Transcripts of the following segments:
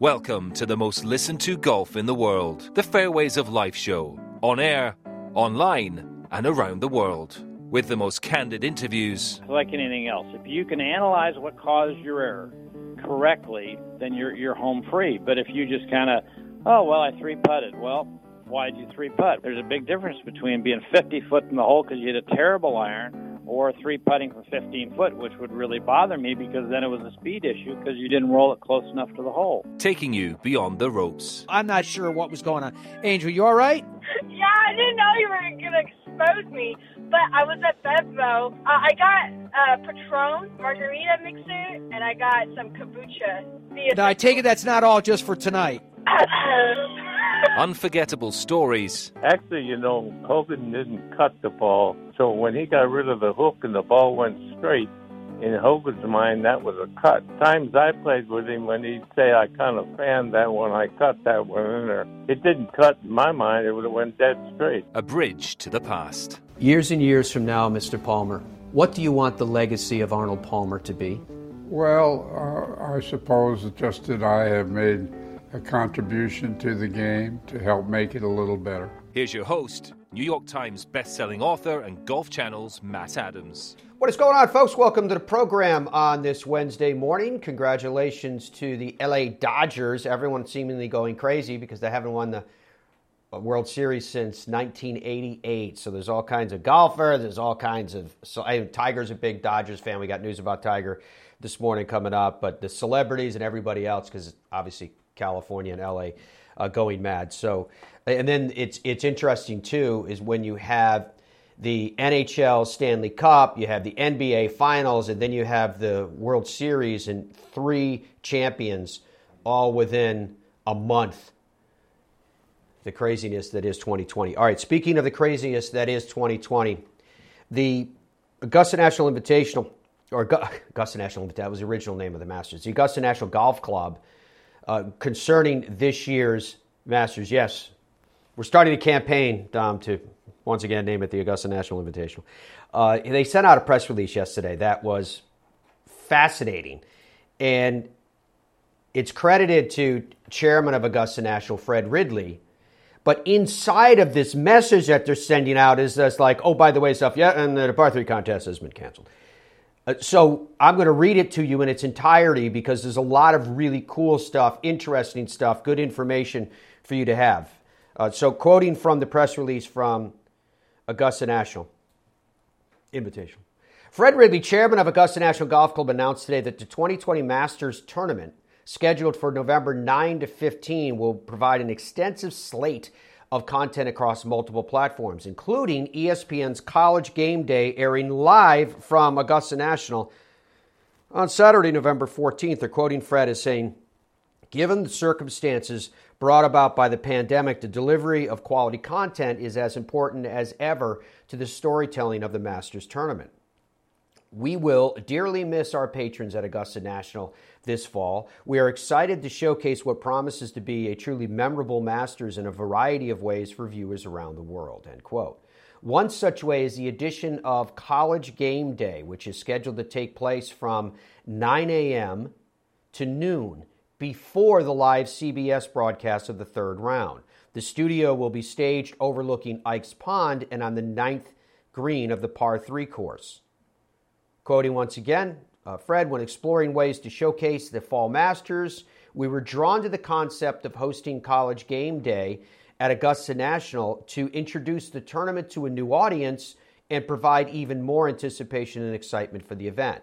Welcome to the most listened to golf in the world, the Fairways of Life show, on air, online, and around the world, with the most candid interviews. Like anything else, if you can analyze what caused your error correctly, then you're you're home free. But if you just kind of, oh well, I three putted. Well, why did you three putt? There's a big difference between being 50 foot in the hole because you hit a terrible iron or three putting from 15 foot, which would really bother me because then it was a speed issue because you didn't roll it close enough to the hole. Taking you beyond the ropes. I'm not sure what was going on. Angel, you all right? Yeah, I didn't know you were going to expose me, but I was at Bevmo. Uh, I got a Patron margarita mixer, and I got some kombucha. Now, I take it that's not all just for tonight. Unforgettable stories. Actually, you know, Hogan didn't cut the ball, so when he got rid of the hook and the ball went straight, in Hogan's mind, that was a cut. Times I played with him when he'd say, I kind of fanned that one, I cut that one in there. It didn't cut in my mind, it would have went dead straight. A bridge to the past. Years and years from now, Mr. Palmer, what do you want the legacy of Arnold Palmer to be? Well, uh, I suppose just that I have made a contribution to the game to help make it a little better. Here's your host, New York Times best-selling author and Golf Channel's Matt Adams. What is going on, folks? Welcome to the program on this Wednesday morning. Congratulations to the LA Dodgers. Everyone seemingly going crazy because they haven't won the World Series since 1988. So there's all kinds of golfer. There's all kinds of. So I, Tiger's a big Dodgers fan. We got news about Tiger this morning coming up. But the celebrities and everybody else, because obviously California and LA uh, going mad. So, and then it's it's interesting too is when you have the NHL Stanley Cup, you have the NBA Finals, and then you have the World Series and three champions all within a month. The craziness that is 2020. All right, speaking of the craziness that is 2020, the Augusta National Invitational, or Augusta National, that was the original name of the Masters, the Augusta National Golf Club uh, concerning this year's Masters. Yes, we're starting a campaign, Dom, to once again name it the Augusta National Invitational. Uh, they sent out a press release yesterday that was fascinating. And it's credited to chairman of Augusta National, Fred Ridley. But inside of this message that they're sending out is just like, oh, by the way, stuff, yeah, and the par three contest has been canceled. Uh, so I'm going to read it to you in its entirety because there's a lot of really cool stuff, interesting stuff, good information for you to have. Uh, so, quoting from the press release from Augusta National Invitational. Fred Ridley, chairman of Augusta National Golf Club, announced today that the 2020 Masters tournament, scheduled for November 9 to 15, will provide an extensive slate of content across multiple platforms, including ESPN's College Game Day airing live from Augusta National on Saturday, November 14th. They're quoting Fred as saying, Given the circumstances brought about by the pandemic, the delivery of quality content is as important as ever to the storytelling of the Masters tournament. We will dearly miss our patrons at Augusta National this fall. We are excited to showcase what promises to be a truly memorable Masters in a variety of ways for viewers around the world. End quote. One such way is the addition of College Game Day, which is scheduled to take place from 9 a.m. to noon before the live CBS broadcast of the third round. The studio will be staged overlooking Ike's Pond and on the ninth green of the par 3 course. Quoting once again, uh, Fred, when exploring ways to showcase the Fall Masters, we were drawn to the concept of hosting College Game Day at Augusta National to introduce the tournament to a new audience and provide even more anticipation and excitement for the event.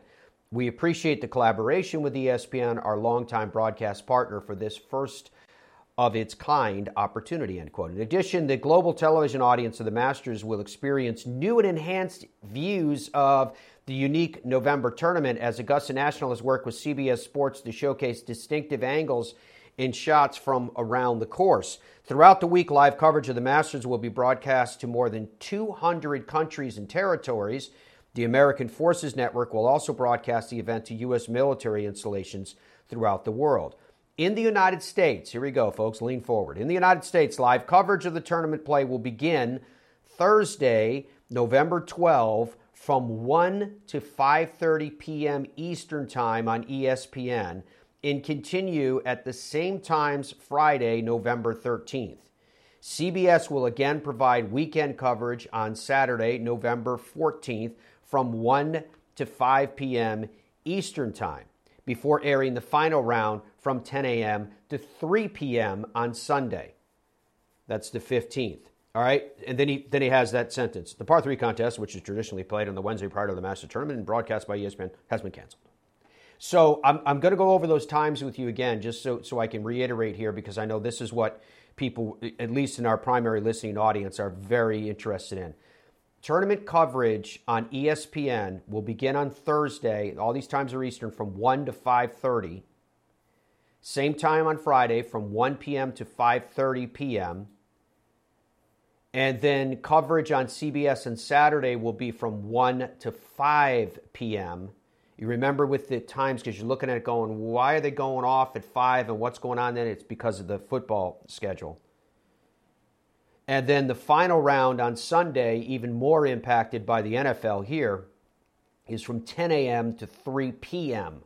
We appreciate the collaboration with ESPN, our longtime broadcast partner, for this first of its kind opportunity, end quote. In addition, the global television audience of the Masters will experience new and enhanced views of the unique November tournament as Augusta National has worked with CBS Sports to showcase distinctive angles in shots from around the course. Throughout the week, live coverage of the Masters will be broadcast to more than 200 countries and territories. The American Forces Network will also broadcast the event to U.S. military installations throughout the world. In the United States, here we go, folks, lean forward. In the United States, live coverage of the tournament play will begin Thursday, November 12 from 1 to 5:30 p.m. Eastern Time on ESPN and continue at the same times Friday, November 13th. CBS will again provide weekend coverage on Saturday, November 14th from 1 to 5 p.m. Eastern Time before airing the final round from 10 a.m. to 3 p.m. on Sunday. That's the 15th. All right, and then he then he has that sentence: the par three contest, which is traditionally played on the Wednesday prior to the Masters tournament and broadcast by ESPN, has been canceled. So I'm I'm going to go over those times with you again, just so so I can reiterate here, because I know this is what people, at least in our primary listening audience, are very interested in. Tournament coverage on ESPN will begin on Thursday. All these times are Eastern from 1 to 5:30. Same time on Friday from 1 p.m. to 5:30 p.m. And then coverage on CBS on Saturday will be from 1 to 5 p.m. You remember with the times because you're looking at it going, why are they going off at 5 and what's going on then? It's because of the football schedule. And then the final round on Sunday, even more impacted by the NFL here, is from 10 a.m. to 3 p.m.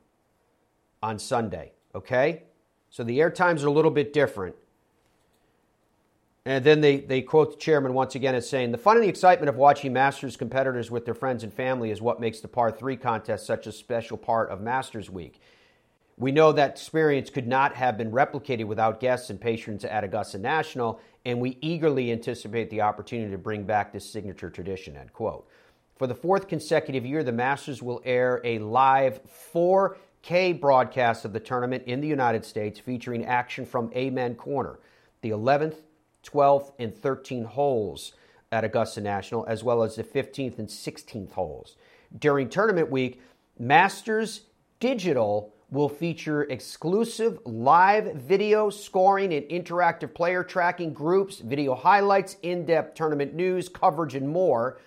on Sunday. Okay? So the air times are a little bit different. And then they, they quote the chairman once again as saying, The fun and the excitement of watching Masters competitors with their friends and family is what makes the par 3 contest such a special part of Masters Week. We know that experience could not have been replicated without guests and patrons at Augusta National, and we eagerly anticipate the opportunity to bring back this signature tradition. End quote. For the fourth consecutive year, the Masters will air a live 4K broadcast of the tournament in the United States featuring action from Amen Corner, the 11th 12th, and 13th holes at Augusta National, as well as the 15th and 16th holes. During tournament week, Masters Digital will feature exclusive live video scoring and interactive player tracking groups, video highlights, in depth tournament news, coverage, and more.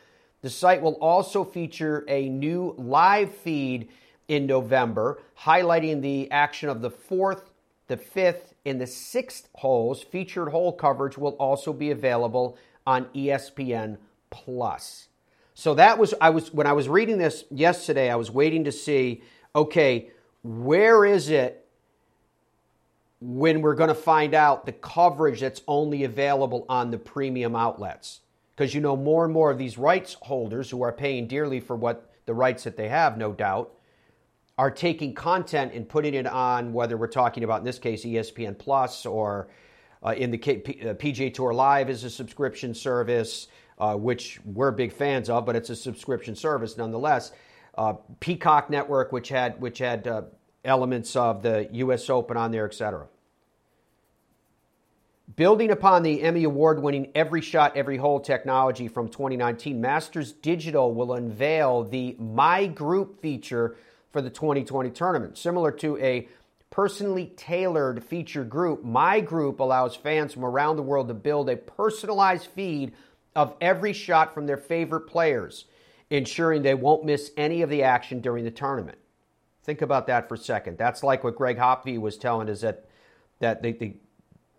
The site will also feature a new live feed in November, highlighting the action of the fourth, the fifth, in the sixth holes, featured hole coverage will also be available on ESPN Plus. So that was I was when I was reading this yesterday, I was waiting to see, okay, where is it when we're going to find out the coverage that's only available on the premium outlets? Because you know more and more of these rights holders who are paying dearly for what the rights that they have, no doubt, are taking content and putting it on whether we're talking about in this case ESPN Plus or uh, in the K- P- uh, PGA Tour Live is a subscription service, uh, which we're big fans of, but it's a subscription service nonetheless. Uh, Peacock Network, which had which had uh, elements of the U.S. Open on there, etc. Building upon the Emmy Award winning Every Shot, Every Hole technology from 2019, Masters Digital will unveil the My Group feature for the 2020 tournament. Similar to a personally tailored feature group, my group allows fans from around the world to build a personalized feed of every shot from their favorite players, ensuring they won't miss any of the action during the tournament. Think about that for a second. That's like what Greg Hopke was telling us that that the, the,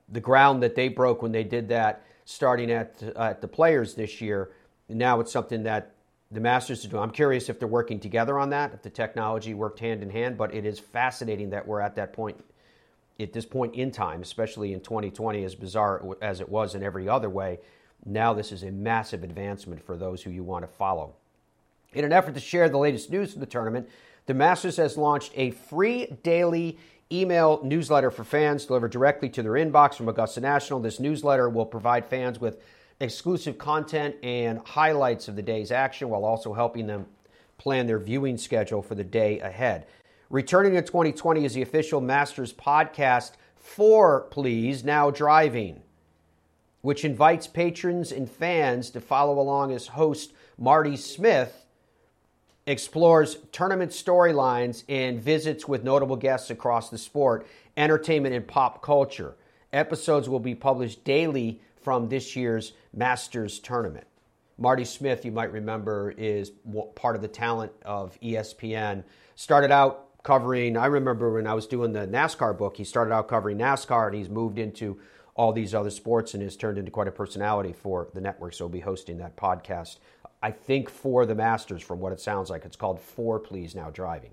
the ground that they broke when they did that starting at, uh, at the players this year. Now it's something that the Masters to do. I'm curious if they're working together on that, if the technology worked hand in hand, but it is fascinating that we're at that point, at this point in time, especially in 2020, as bizarre as it was in every other way. Now, this is a massive advancement for those who you want to follow. In an effort to share the latest news of the tournament, the Masters has launched a free daily email newsletter for fans delivered directly to their inbox from Augusta National. This newsletter will provide fans with exclusive content and highlights of the day's action while also helping them plan their viewing schedule for the day ahead. Returning in 2020 is the official Masters podcast Fore Please Now Driving, which invites patrons and fans to follow along as host Marty Smith explores tournament storylines and visits with notable guests across the sport, entertainment, and pop culture. Episodes will be published daily from this year's Masters tournament. Marty Smith, you might remember, is part of the talent of ESPN. Started out covering, I remember when I was doing the NASCAR book, he started out covering NASCAR and he's moved into all these other sports and has turned into quite a personality for the network. So he'll be hosting that podcast, I think, for the Masters, from what it sounds like. It's called Fore Please Now Driving.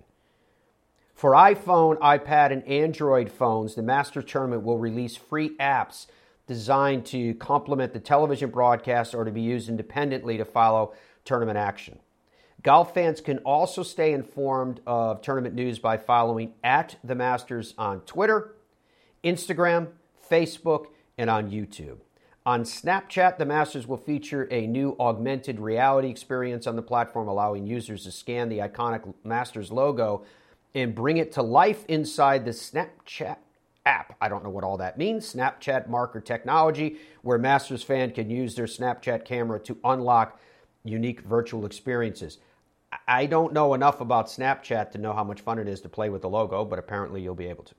For iPhone, iPad, and Android phones, the Masters Tournament will release free apps designed to complement the television broadcast or to be used independently to follow tournament action. Golf fans can also stay informed of tournament news by following at the Masters on Twitter, Instagram, Facebook, and on YouTube. On Snapchat, the Masters will feature a new augmented reality experience on the platform, allowing users to scan the iconic Masters logo and bring it to life inside the Snapchat app. I don't know what all that means. Snapchat marker technology, where Masters fan can use their Snapchat camera to unlock unique virtual experiences. I don't know enough about Snapchat to know how much fun it is to play with the logo, but apparently you'll be able to.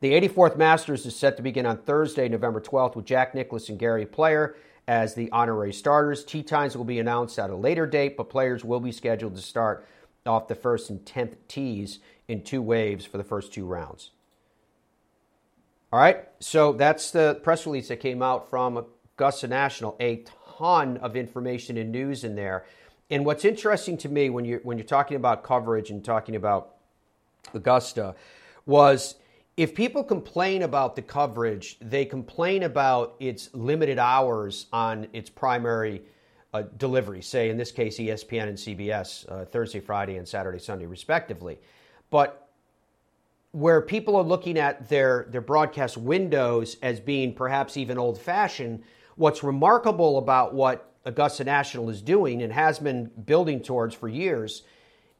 The 84th Masters is set to begin on Thursday, November 12th, with Jack Nicklaus and Gary Player as the honorary starters. Tee times will be announced at a later date, but players will be scheduled to start off the first and 10th tees in two waves for the first two rounds. All right, so that's the press release that came out from Augusta National. A ton of information and news in there. And what's interesting to me when you're when you're talking about coverage and talking about Augusta was if people complain about the coverage, they complain about its limited hours on its primary uh, delivery. Say in this case, ESPN and CBS, uh, Thursday, Friday, and Saturday, Sunday, respectively. But where people are looking at their, their broadcast windows as being perhaps even old fashioned, what's remarkable about what Augusta National is doing and has been building towards for years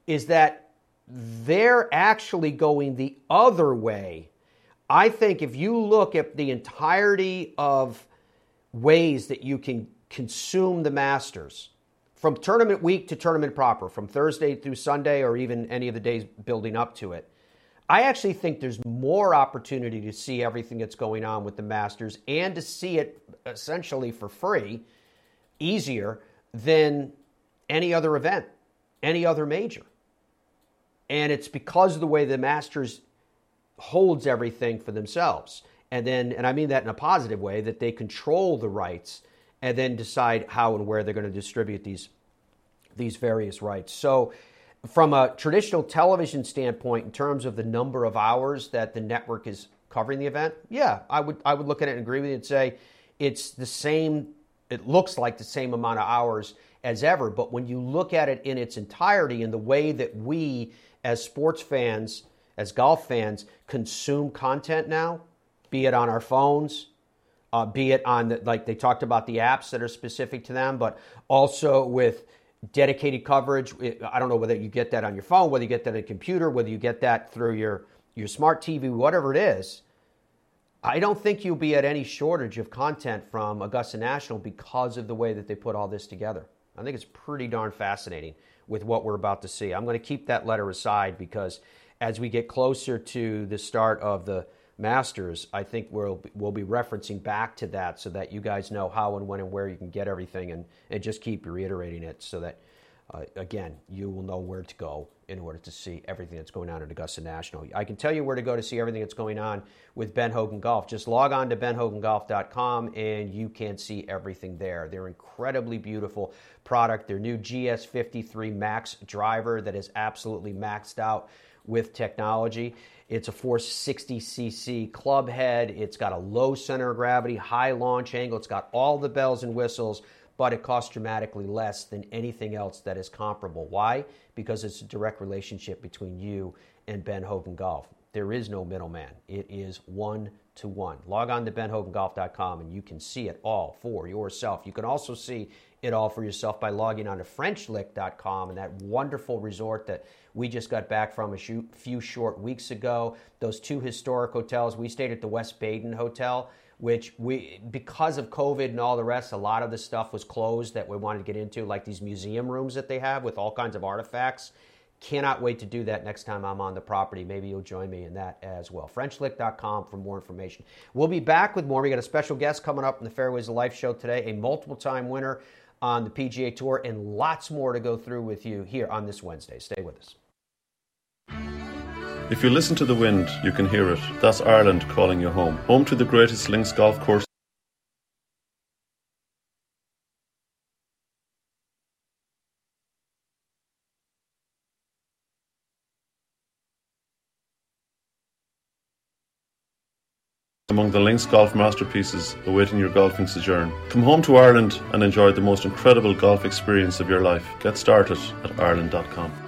is that they're actually going the other way. I think if you look at the entirety of ways that you can consume the Masters, from tournament week to tournament proper, from Thursday through Sunday or even any of the days building up to it, I actually think there's more opportunity to see everything that's going on with the Masters and to see it uh, essentially for free, easier than any other event, any other major. And it's because of the way the Masters holds everything for themselves. And then, and I mean that in a positive way, that they control the rights and then decide how and where they're going to distribute these these various rights. So from a traditional television standpoint, in terms of the number of hours that the network is covering the event, yeah, I would I would look at it and agree with you and say it's the same. It looks like the same amount of hours as ever. But when you look at it in its entirety, in the way that we as sports fans, as golf fans, consume content now, be it on our phones, uh, be it on the, like they talked about the apps that are specific to them, but also with dedicated coverage. I don't know whether you get that on your phone, whether you get that on a computer, whether you get that through your, your smart TV, whatever it is. I don't think you'll be at any shortage of content from Augusta National because of the way that they put all this together. I think it's pretty darn fascinating with what we're about to see. I'm going to keep that letter aside because as we get closer to the start of the Masters, I think we'll we'll be referencing back to that so that you guys know how and when and where you can get everything, and and just keep reiterating it so that uh, again you will know where to go in order to see everything that's going on at Augusta National. I can tell you where to go to see everything that's going on with Ben Hogan Golf. Just log on to benhogangolf.com and you can see everything there. They're incredibly beautiful product. Their new GS53 Max driver that is absolutely maxed out with technology. It's a 460cc club head. It's got a low center of gravity, high launch angle. It's got all the bells and whistles, but it costs dramatically less than anything else that is comparable. Why? Because it's a direct relationship between you and Ben Hogan Golf. There is no middleman. It is one to one. Log on to benhogangolf.com and you can see it all for yourself. You can also see it all for yourself by logging on to FrenchLick.com and that wonderful resort that we just got back from a few short weeks ago. Those two historic hotels. We stayed at the West Baden Hotel, which we, because of COVID and all the rest, a lot of the stuff was closed that we wanted to get into, like these museum rooms that they have with all kinds of artifacts. Cannot wait to do that next time I'm on the property. Maybe you'll join me in that as well. FrenchLick.com for more information. We'll be back with more. We got a special guest coming up in the Fairways of Life show today, a multiple time winner on the PGA Tour, and lots more to go through with you here on this Wednesday. Stay with us. If you listen to the wind, you can hear it. That's Ireland calling you home. Home to the greatest links golf course among the Links golf masterpieces awaiting your golfing sojourn. Come home to Ireland and enjoy the most incredible golf experience of your life. Get started at ireland.com.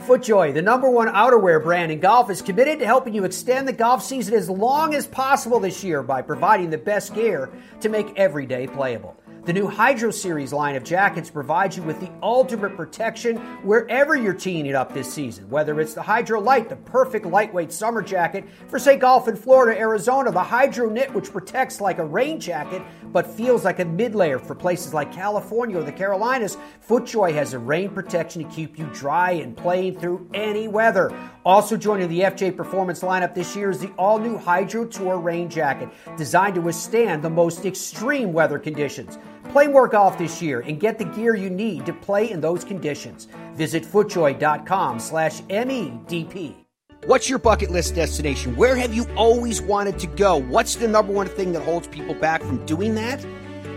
FootJoy, the number one outerwear brand in golf, is committed to helping you extend the golf season as long as possible this year by providing the best gear to make every day playable. The new Hydro Series line of jackets provides you with the ultimate protection wherever you're teeing it up this season. Whether it's the Hydro Light, the perfect lightweight summer jacket for, say, golf in Florida, Arizona, the Hydro Knit, which protects like a rain jacket but feels like a mid layer for places like California or the Carolinas, FootJoy has a rain protection to keep you dry and playing through any weather. Also joining the FJ Performance lineup this year is the all new Hydro Tour rain jacket, designed to withstand the most extreme weather conditions. Play more golf this year and get the gear you need to play in those conditions. Visit footjoy.com slash MEDP. What's your bucket list destination? Where have you always wanted to go? What's the number one thing that holds people back from doing that?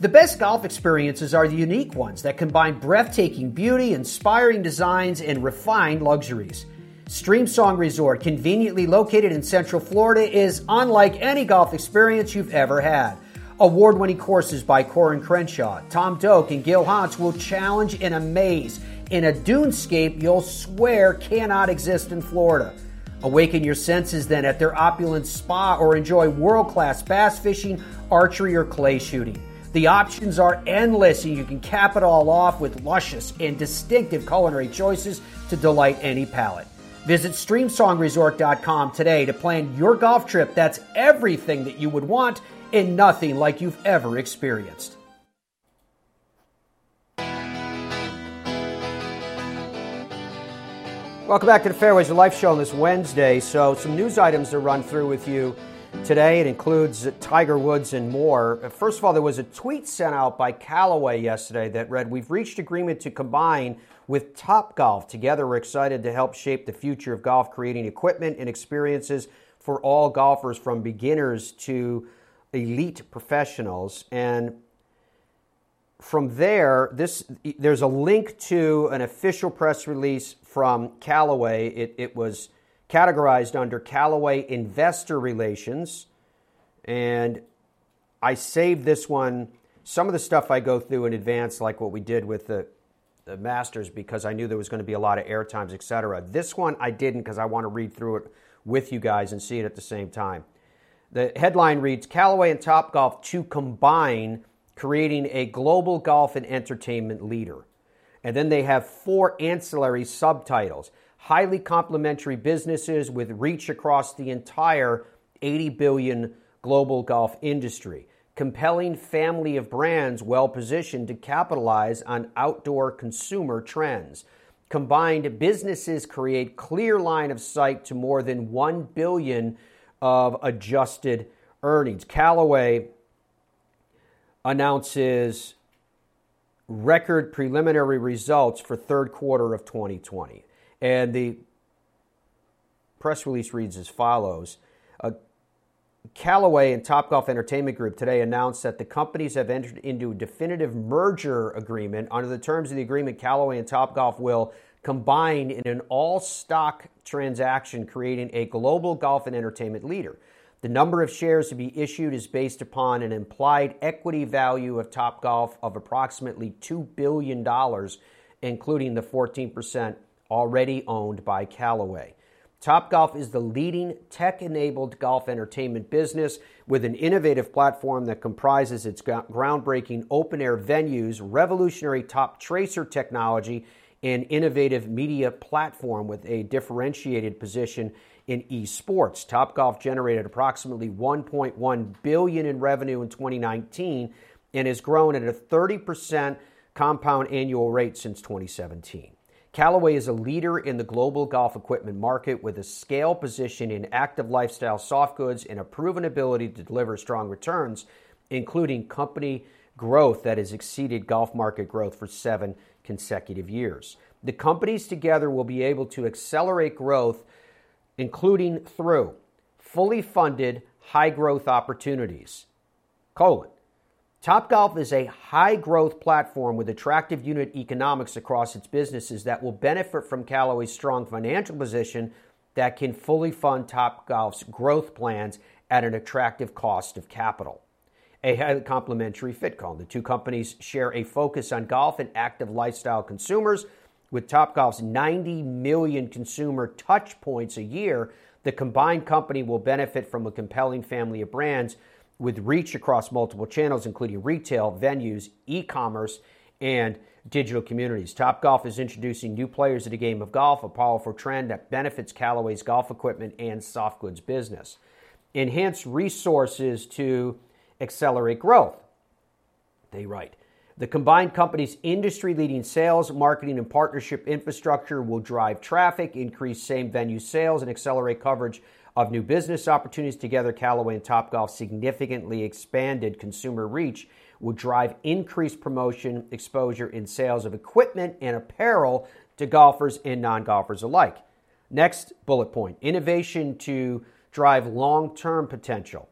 The best golf experiences are the unique ones that combine breathtaking beauty, inspiring designs, and refined luxuries. Streamsong Resort, conveniently located in Central Florida, is unlike any golf experience you've ever had. Award winning courses by Coore and Crenshaw, Tom Doak, and Gil Hanse will challenge and amaze in a dunescape you'll swear cannot exist in Florida. Awaken your senses then at their opulent spa or enjoy world class bass fishing, archery, or clay shooting. The options are endless, and you can cap it all off with luscious and distinctive culinary choices to delight any palate. Visit StreamSongResort.com today to plan your golf trip that's everything that you would want and nothing like you've ever experienced. Welcome back to the Fairways of Life show on this Wednesday. So, some news items to run through with you today. It includes Tiger Woods and more. First of all, there was a tweet sent out by Callaway yesterday that read We've reached agreement to combine with Topgolf. Together, we're excited to help shape the future of golf, creating equipment and experiences for all golfers from beginners to elite professionals. And from there, this there's a link to an official press release from Callaway. It, it was categorized under Callaway Investor Relations, and I saved this one. Some of the stuff I go through in advance, like what we did with the, the Masters, because I knew there was going to be a lot of air times, etc. This one I didn't because I want to read through it with you guys and see it at the same time. The headline reads Callaway and Topgolf to combine creating a global golf and entertainment leader. And then they have four ancillary subtitles highly complementary businesses with reach across the entire 80 billion global golf industry. Compelling family of brands well positioned to capitalize on outdoor consumer trends. Combined businesses create clear line of sight to more than 1 billion of adjusted earnings. Callaway announces record preliminary results for third quarter of 2020. And the press release reads as follows uh, Callaway and Topgolf Entertainment Group today announced that the companies have entered into a definitive merger agreement. Under the terms of the agreement, Callaway and Topgolf will combine in an all stock transaction, creating a global golf and entertainment leader. The number of shares to be issued is based upon an implied equity value of Topgolf of approximately $2 billion, including the 14% already owned by Callaway. Topgolf is the leading tech enabled golf entertainment business with an innovative platform that comprises its groundbreaking open air venues, revolutionary Toptracer technology, and innovative media platform with a differentiated position in esports. Topgolf generated approximately 1.1 billion in revenue in 2019 and has grown at a 30% compound annual rate since 2017. Callaway is a leader in the global golf equipment market with a scale position in active lifestyle soft goods and a proven ability to deliver strong returns, including company growth that has exceeded golf market growth for seven consecutive years. The companies together will be able to accelerate growth, including through fully funded high growth opportunities. Colon Topgolf is a high growth platform with attractive unit economics across its businesses that will benefit from Callaway's strong financial position that can fully fund Topgolf's growth plans at an attractive cost of capital. A highly complementary fit call. The two companies share a focus on golf and active lifestyle consumers. With Topgolf's 90 million consumer touch points a year, the combined company will benefit from a compelling family of brands with reach across multiple channels, including retail, venues, e commerce, and digital communities. Topgolf is introducing new players to the game of golf, a powerful trend that benefits Callaway's golf equipment and soft goods business. Enhance resources to accelerate growth. They write. The combined company's industry leading sales, marketing, and partnership infrastructure will drive traffic, increase same venue sales, and accelerate coverage of new business opportunities together, Callaway and Topgolf significantly expanded consumer reach will drive increased promotion, exposure, and sales of equipment and apparel to golfers and non golfers alike. Next bullet point innovation to drive long term potential.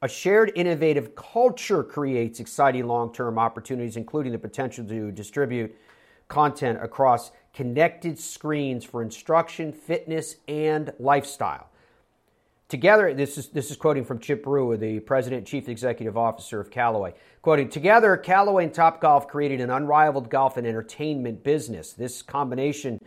A shared innovative culture creates exciting long term opportunities, including the potential to distribute content across connected screens for instruction, fitness, and lifestyle. Together, this is, this is quoting from Chip Brewer, the president and chief executive officer of Callaway. Quoting, together, Callaway and Topgolf created an unrivaled golf and entertainment business. This combination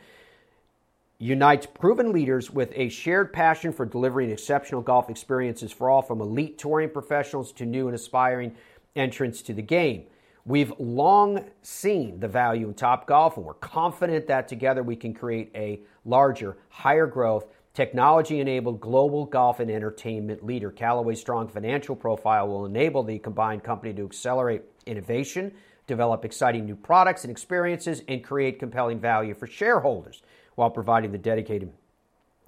unites proven leaders with a shared passion for delivering exceptional golf experiences for all, from elite touring professionals to new and aspiring entrants to the game. We've long seen the value in Topgolf, and we're confident that together we can create a larger, higher growth, technology enabled global golf and entertainment leader. Callaway's strong financial profile will enable the combined company to accelerate innovation, develop exciting new products and experiences, and create compelling value for shareholders while providing the dedicated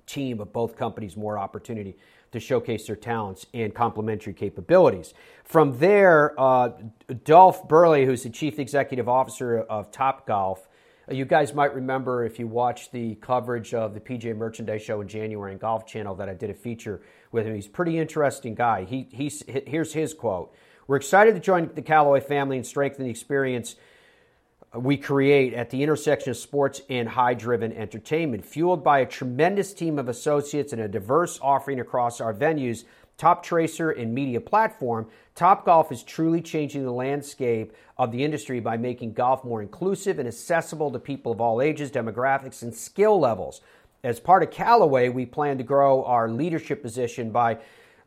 team of both companies more opportunity to showcase their talents and complementary capabilities. From there, uh, Dolf Berle, who's the chief executive officer of Topgolf, Uh, you guys might remember if you watched the coverage of the PGA Merchandise Show in January and Golf Channel that I did a feature with him. He's a pretty interesting guy. He, he's, here's his quote We're excited to join the Callaway family and strengthen the experience we create at the intersection of sports and high driven entertainment. Fueled by a tremendous team of associates and a diverse offering across our venues, Toptracer and media platform, Topgolf is truly changing the landscape of the industry by making golf more inclusive and accessible to people of all ages, demographics, and skill levels. As part of Callaway, we plan to grow our leadership position by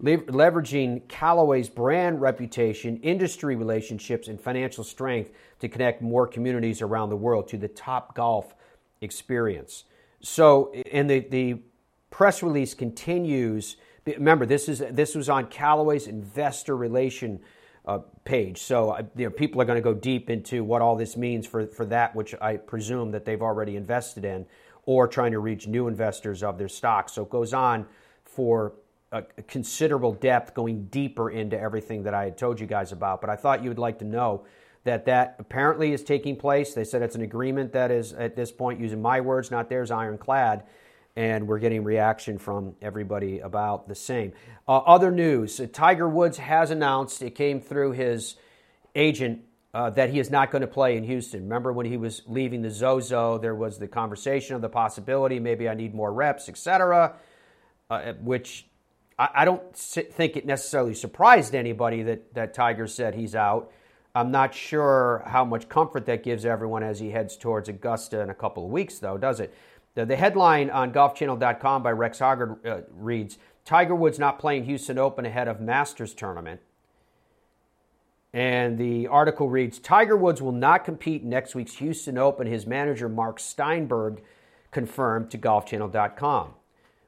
leveraging Callaway's brand reputation, industry relationships, and financial strength to connect more communities around the world to the Topgolf experience. So, and the, the press release continues Remember, this is this was on Callaway's investor relation uh, page, so uh, you know, people are going to go deep into what all this means for for that which I presume that they've already invested in, or trying to reach new investors of their stock. So it goes on for a considerable depth, going deeper into everything that I had told you guys about. But I thought you would like to know that that apparently is taking place. They said it's an agreement that is at this point, using my words, not theirs, ironclad and we're getting reaction from everybody about the same. Uh, other news Tiger Woods has announced, it came through his agent, uh, that he is not going to play in Houston. Remember when he was leaving the Zozo, there was the conversation of the possibility maybe I need more reps, etc., uh, which I, I don't think it necessarily surprised anybody that, that Tiger said he's out. I'm not sure how much comfort that gives everyone as he heads towards Augusta in a couple of weeks, though, does it? The, the headline on golfchannel.com by Rex Hoggard uh, reads Tiger Woods not playing Houston Open ahead of Masters tournament. And the article reads Tiger Woods will not compete in next week's Houston Open, his manager Mark Steinberg confirmed to golfchannel.com.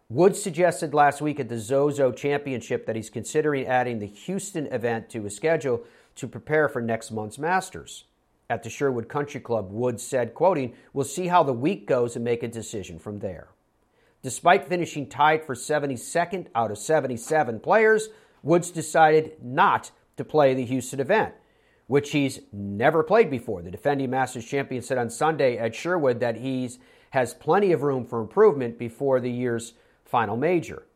Woods suggested last week at the Zozo Championship that he's considering adding the Houston event to his schedule to prepare for next month's Masters. At the Sherwood Country Club, Woods said, quoting, We'll see how the week goes and make a decision from there. Despite finishing tied for 72nd out of 77 players, Woods decided not to play the Houston event, which he's never played before. The defending Masters champion said on Sunday at Sherwood that he has plenty of room for improvement before the year's final major.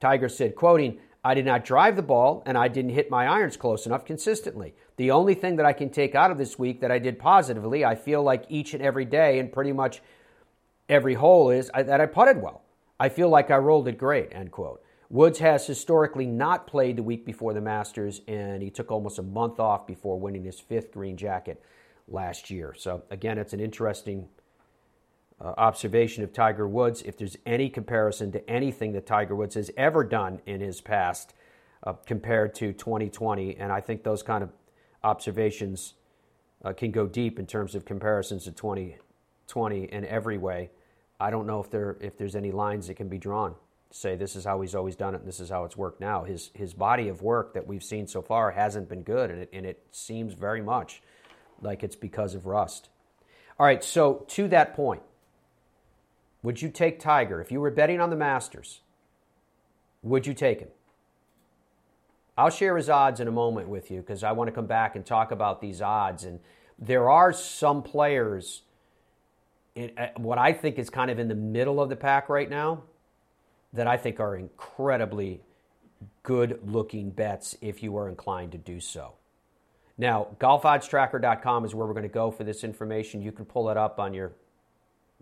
Tiger said, quoting, I did not drive the ball and I didn't hit my irons close enough consistently. The only thing that I can take out of this week that I did positively, I feel like each and every day and pretty much every hole is that I putted well. I feel like I rolled it great, end quote. Woods has historically not played the week before the Masters, and he took almost a month off before winning his fifth green jacket last year. So, again, it's an interesting uh, observation of Tiger Woods. If there's any comparison to anything that Tiger Woods has ever done in his past uh, compared to 2020, and I think those kind of observations uh, can go deep in terms of comparisons to 2020 in every way. I don't know if there if there's any lines that can be drawn say this is how he's always done it and this is how it's worked now. His his body of work that we've seen so far hasn't been good, and it, and it seems very much like it's because of rust. All right, so to that point, would you take Tiger if you were betting on the Masters? Would you take him? I'll share his odds in a moment with you because I want to come back and talk about these odds. And there are some players, in, uh, what I think is kind of in the middle of the pack right now, that I think are incredibly good looking bets if you are inclined to do so. Now, golfoddstracker.com is where we're going to go for this information. You can pull it up on your,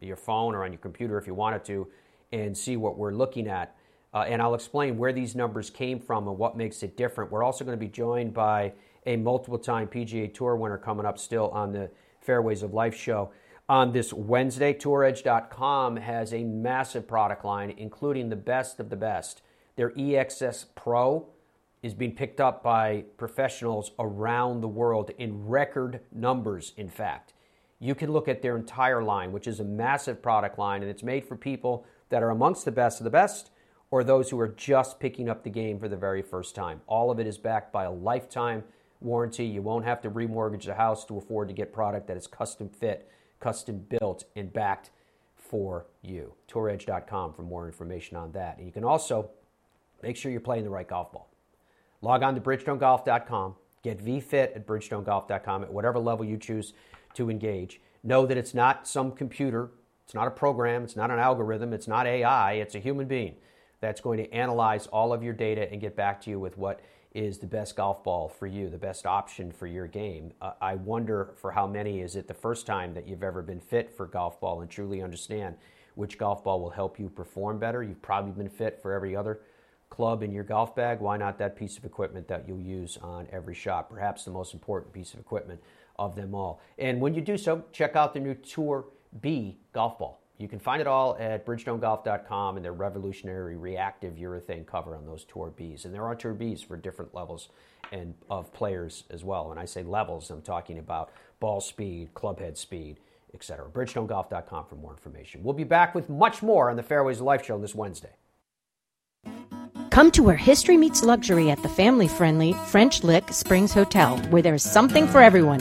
your phone or on your computer if you wanted to and see what we're looking at. Uh, and I'll explain where these numbers came from and what makes it different. We're also going to be joined by a multiple time PGA Tour winner coming up still on the Fairways of Life show on this Wednesday. TourEdge.com has a massive product line, including the best of the best. Their EXS Pro is being picked up by professionals around the world in record numbers, in fact. You can look at their entire line, which is a massive product line, and it's made for people that are amongst the best of the best or those who are just picking up the game for the very first time. All of it is backed by a lifetime warranty. You won't have to remortgage the house to afford to get product that is custom fit custom built and backed for you. TourEdge.com for more information on that. And you can also make sure you're playing the right golf ball. Log on to bridgestonegolf.com. Get VFit at bridgestonegolf.com at whatever level you choose to engage. Know that it's not some computer, it's not a program, it's not an algorithm, it's not AI, it's a human being that's going to analyze all of your data and get back to you with what is the best golf ball for you, the best option for your game. Uh, I wonder for how many is it the first time that you've ever been fit for golf ball and truly understand which golf ball will help you perform better. You've probably been fit for every other club in your golf bag. Why not that piece of equipment that you'll use on every shot? Perhaps the most important piece of equipment of them all. And when you do so, check out the new Tour B golf ball. You can find it all at bridgestonegolf.com and their revolutionary reactive urethane cover on those Tour Bs. And there are Tour Bs for different levels and of players as well. When I say levels, I'm talking about ball speed, club head speed, etc. bridgestonegolf.com for more information. We'll be back with much more on the Fairways Life show this Wednesday. Come to where history meets luxury at the family friendly French Lick Springs Hotel, where there's something for everyone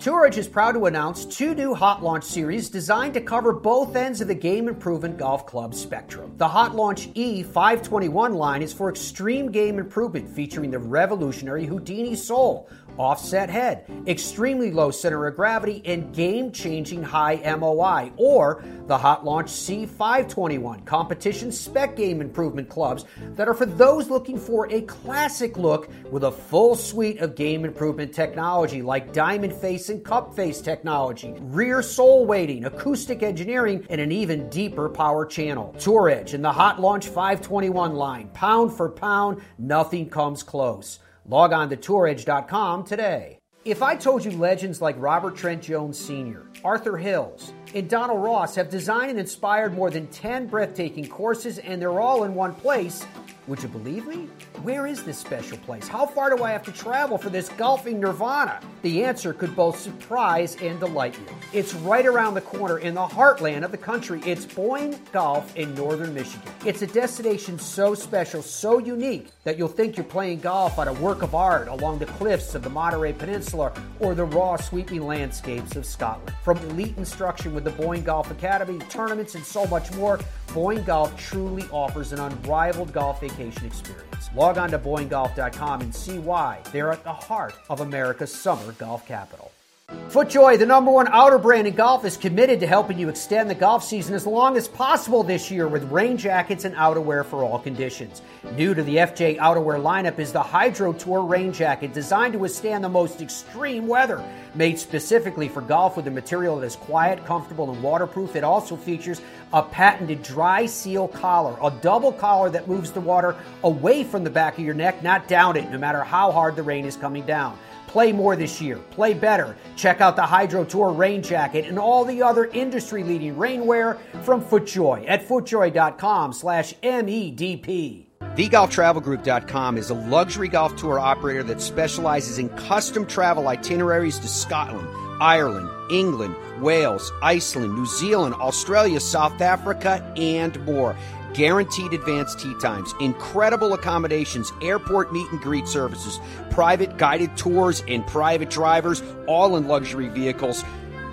Tour Edge is proud to announce two new Hot Launch series designed to cover both ends of the game improvement golf club spectrum. The Hot Launch E521 line is for extreme game improvement featuring the revolutionary Houdini Sole, offset head, extremely low center of gravity, and game changing high MOI, or the Hot Launch C521 competition spec game improvement clubs that are for those looking for a classic look with a full suite of game improvement technology like diamond face and cup face technology, rear sole weighting, acoustic engineering, and an even deeper power channel. Tour Edge and the Hot Launch 521 line, pound for pound, nothing comes close. Log on to touredge.com today. If I told you legends like Robert Trent Jones Sr., Arthur Hills, and Donald Ross have designed and inspired more than 10 breathtaking courses and they're all in one place, would you believe me? Where is this special place? How far do I have to travel for this golfing nirvana? The answer could both surprise and delight you. It's right around the corner in the heartland of the country. It's Boyne Golf in northern Michigan. It's a destination so special, so unique, that you'll think you're playing golf on a work of art along the cliffs of the Monterey Peninsula or the raw, sweeping landscapes of Scotland. From elite instruction with the Boyne Golf Academy, tournaments, and so much more, Boyne Golf truly offers an unrivaled golf vacation experience. Log on to BoyneGolf.com and see why they're at the heart of America's summer golf capital. FootJoy, the number one outer brand in golf, is committed to helping you extend the golf season as long as possible this year with rain jackets and outerwear for all conditions. New to the FJ outerwear lineup is the Hydro Tour rain jacket, designed to withstand the most extreme weather. Made specifically for golf with a material that is quiet, comfortable, and waterproof, it also features a patented dry seal collar, a double collar that moves the water away from the back of your neck, not down it, no matter how hard the rain is coming down. Play more this year. Play better. Check out the Hydro Tour rain jacket and all the other industry-leading rainwear from FootJoy at footjoy.com slash MEDP. TheGolfTravelGroup.com is a luxury golf tour operator that specializes in custom travel itineraries to Scotland, Ireland, England, Wales, Iceland, New Zealand, Australia, South Africa, and more guaranteed advanced tee times, incredible accommodations, airport meet and greet services, private guided tours, and private drivers, all in luxury vehicles.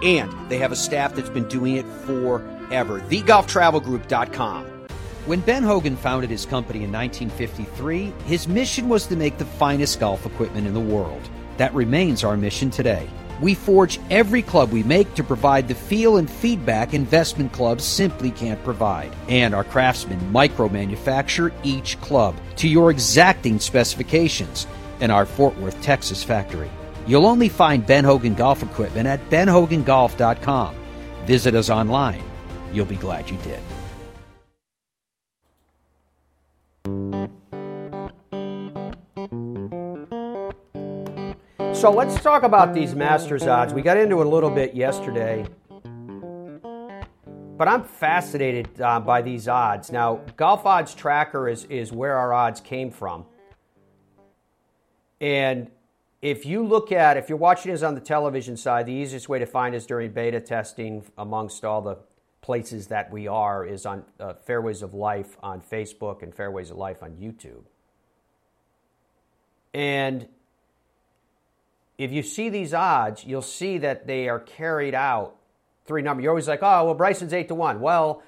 And they have a staff that's been doing it forever. TheGolfTravelGroup.com. When Ben Hogan founded his company in 1953, his mission was to make the finest golf equipment in the world. That remains our mission today. We forge every club we make to provide the feel and feedback investment clubs simply can't provide. And our craftsmen micro manufacture each club to your exacting specifications in our Fort Worth, Texas factory. You'll only find Ben Hogan golf equipment at benhogangolf.com. Visit us online. You'll be glad you did. So let's talk about these Masters odds. We got into it a little bit yesterday, but I'm fascinated uh, by these odds. Now, Golf Odds Tracker is, is where our odds came from. And if you look at, if you're watching us on the television side, the easiest way to find us during beta testing amongst all the places that we are is on uh, Fairways of Life on Facebook and Fairways of Life on YouTube. And if you see these odds, you'll see that they are carried out three number. You're always like, oh, well, Bryson's eight to one. Well,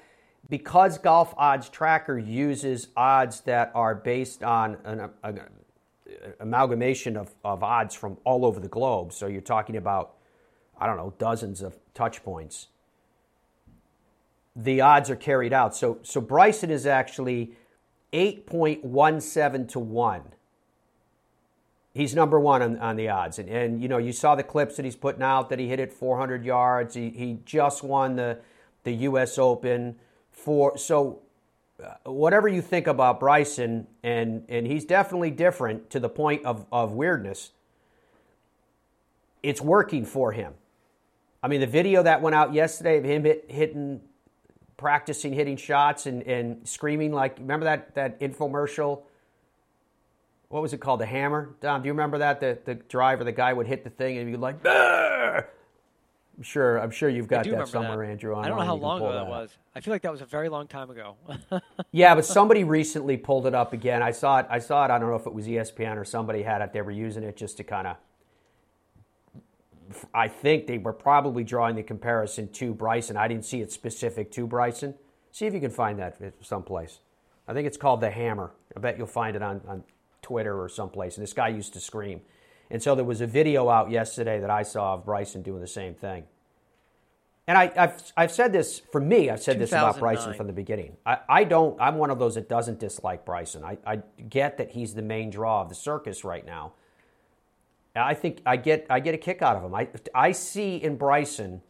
because Golf Odds Tracker uses odds that are based on an, a, a, amalgamation of, of odds from all over the globe, so you're talking about, I don't know, dozens of touch points. The odds are carried out. So, so Bryson is actually 8.17 to 1 he's number one on, on the odds. And, and, you know, you saw the clips that he's putting out that he hit it 400 yards. He, he just won the, the U.S. Open. For, so, uh, whatever you think about Bryson, and, and he's definitely different to the point of, of weirdness, it's working for him. I mean, the video that went out yesterday of him hit, hitting, practicing hitting shots and, and screaming like, remember that, that infomercial? What was it called? The hammer? Dom, do you remember that? The, the driver, the guy would hit the thing and he'd be like, Arr! I'm sure, I'm sure you've got that somewhere, that. Andrew. I don't know how long ago that, that was. I feel like that was a very long time ago. yeah, but somebody recently pulled it up again. I saw it. I saw it. I don't know if it was ESPN or somebody had it. They were using it just to kind of I think they were probably drawing the comparison to Bryson. I didn't see it specific to Bryson. See if you can find that someplace. I think it's called The Hammer. I bet you'll find it on, on Twitter or someplace. And this guy used to scream. And so there was a video out yesterday that I saw of Bryson doing the same thing. And I, have I've said this for me, I've said this about Bryson from the beginning. I, I don't, I'm one of those that doesn't dislike Bryson. I, I get that he's the main draw of the circus right now. I think I get I get a kick out of him. I I see in Bryson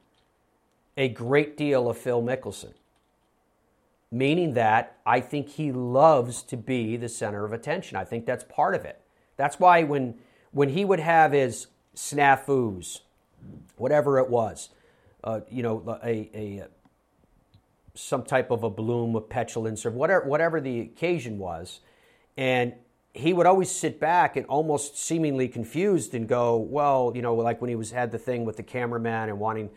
a great deal of Phil Mickelson, meaning that I think he loves to be the center of attention. I think that's part of it. That's why when when he would have his snafus, whatever it was, uh, you know, a, a some type of a bloom of petulance or whatever whatever the occasion was, and he would always sit back and almost seemingly confused and go, well, you know, like when he was had the thing with the cameraman and wanting,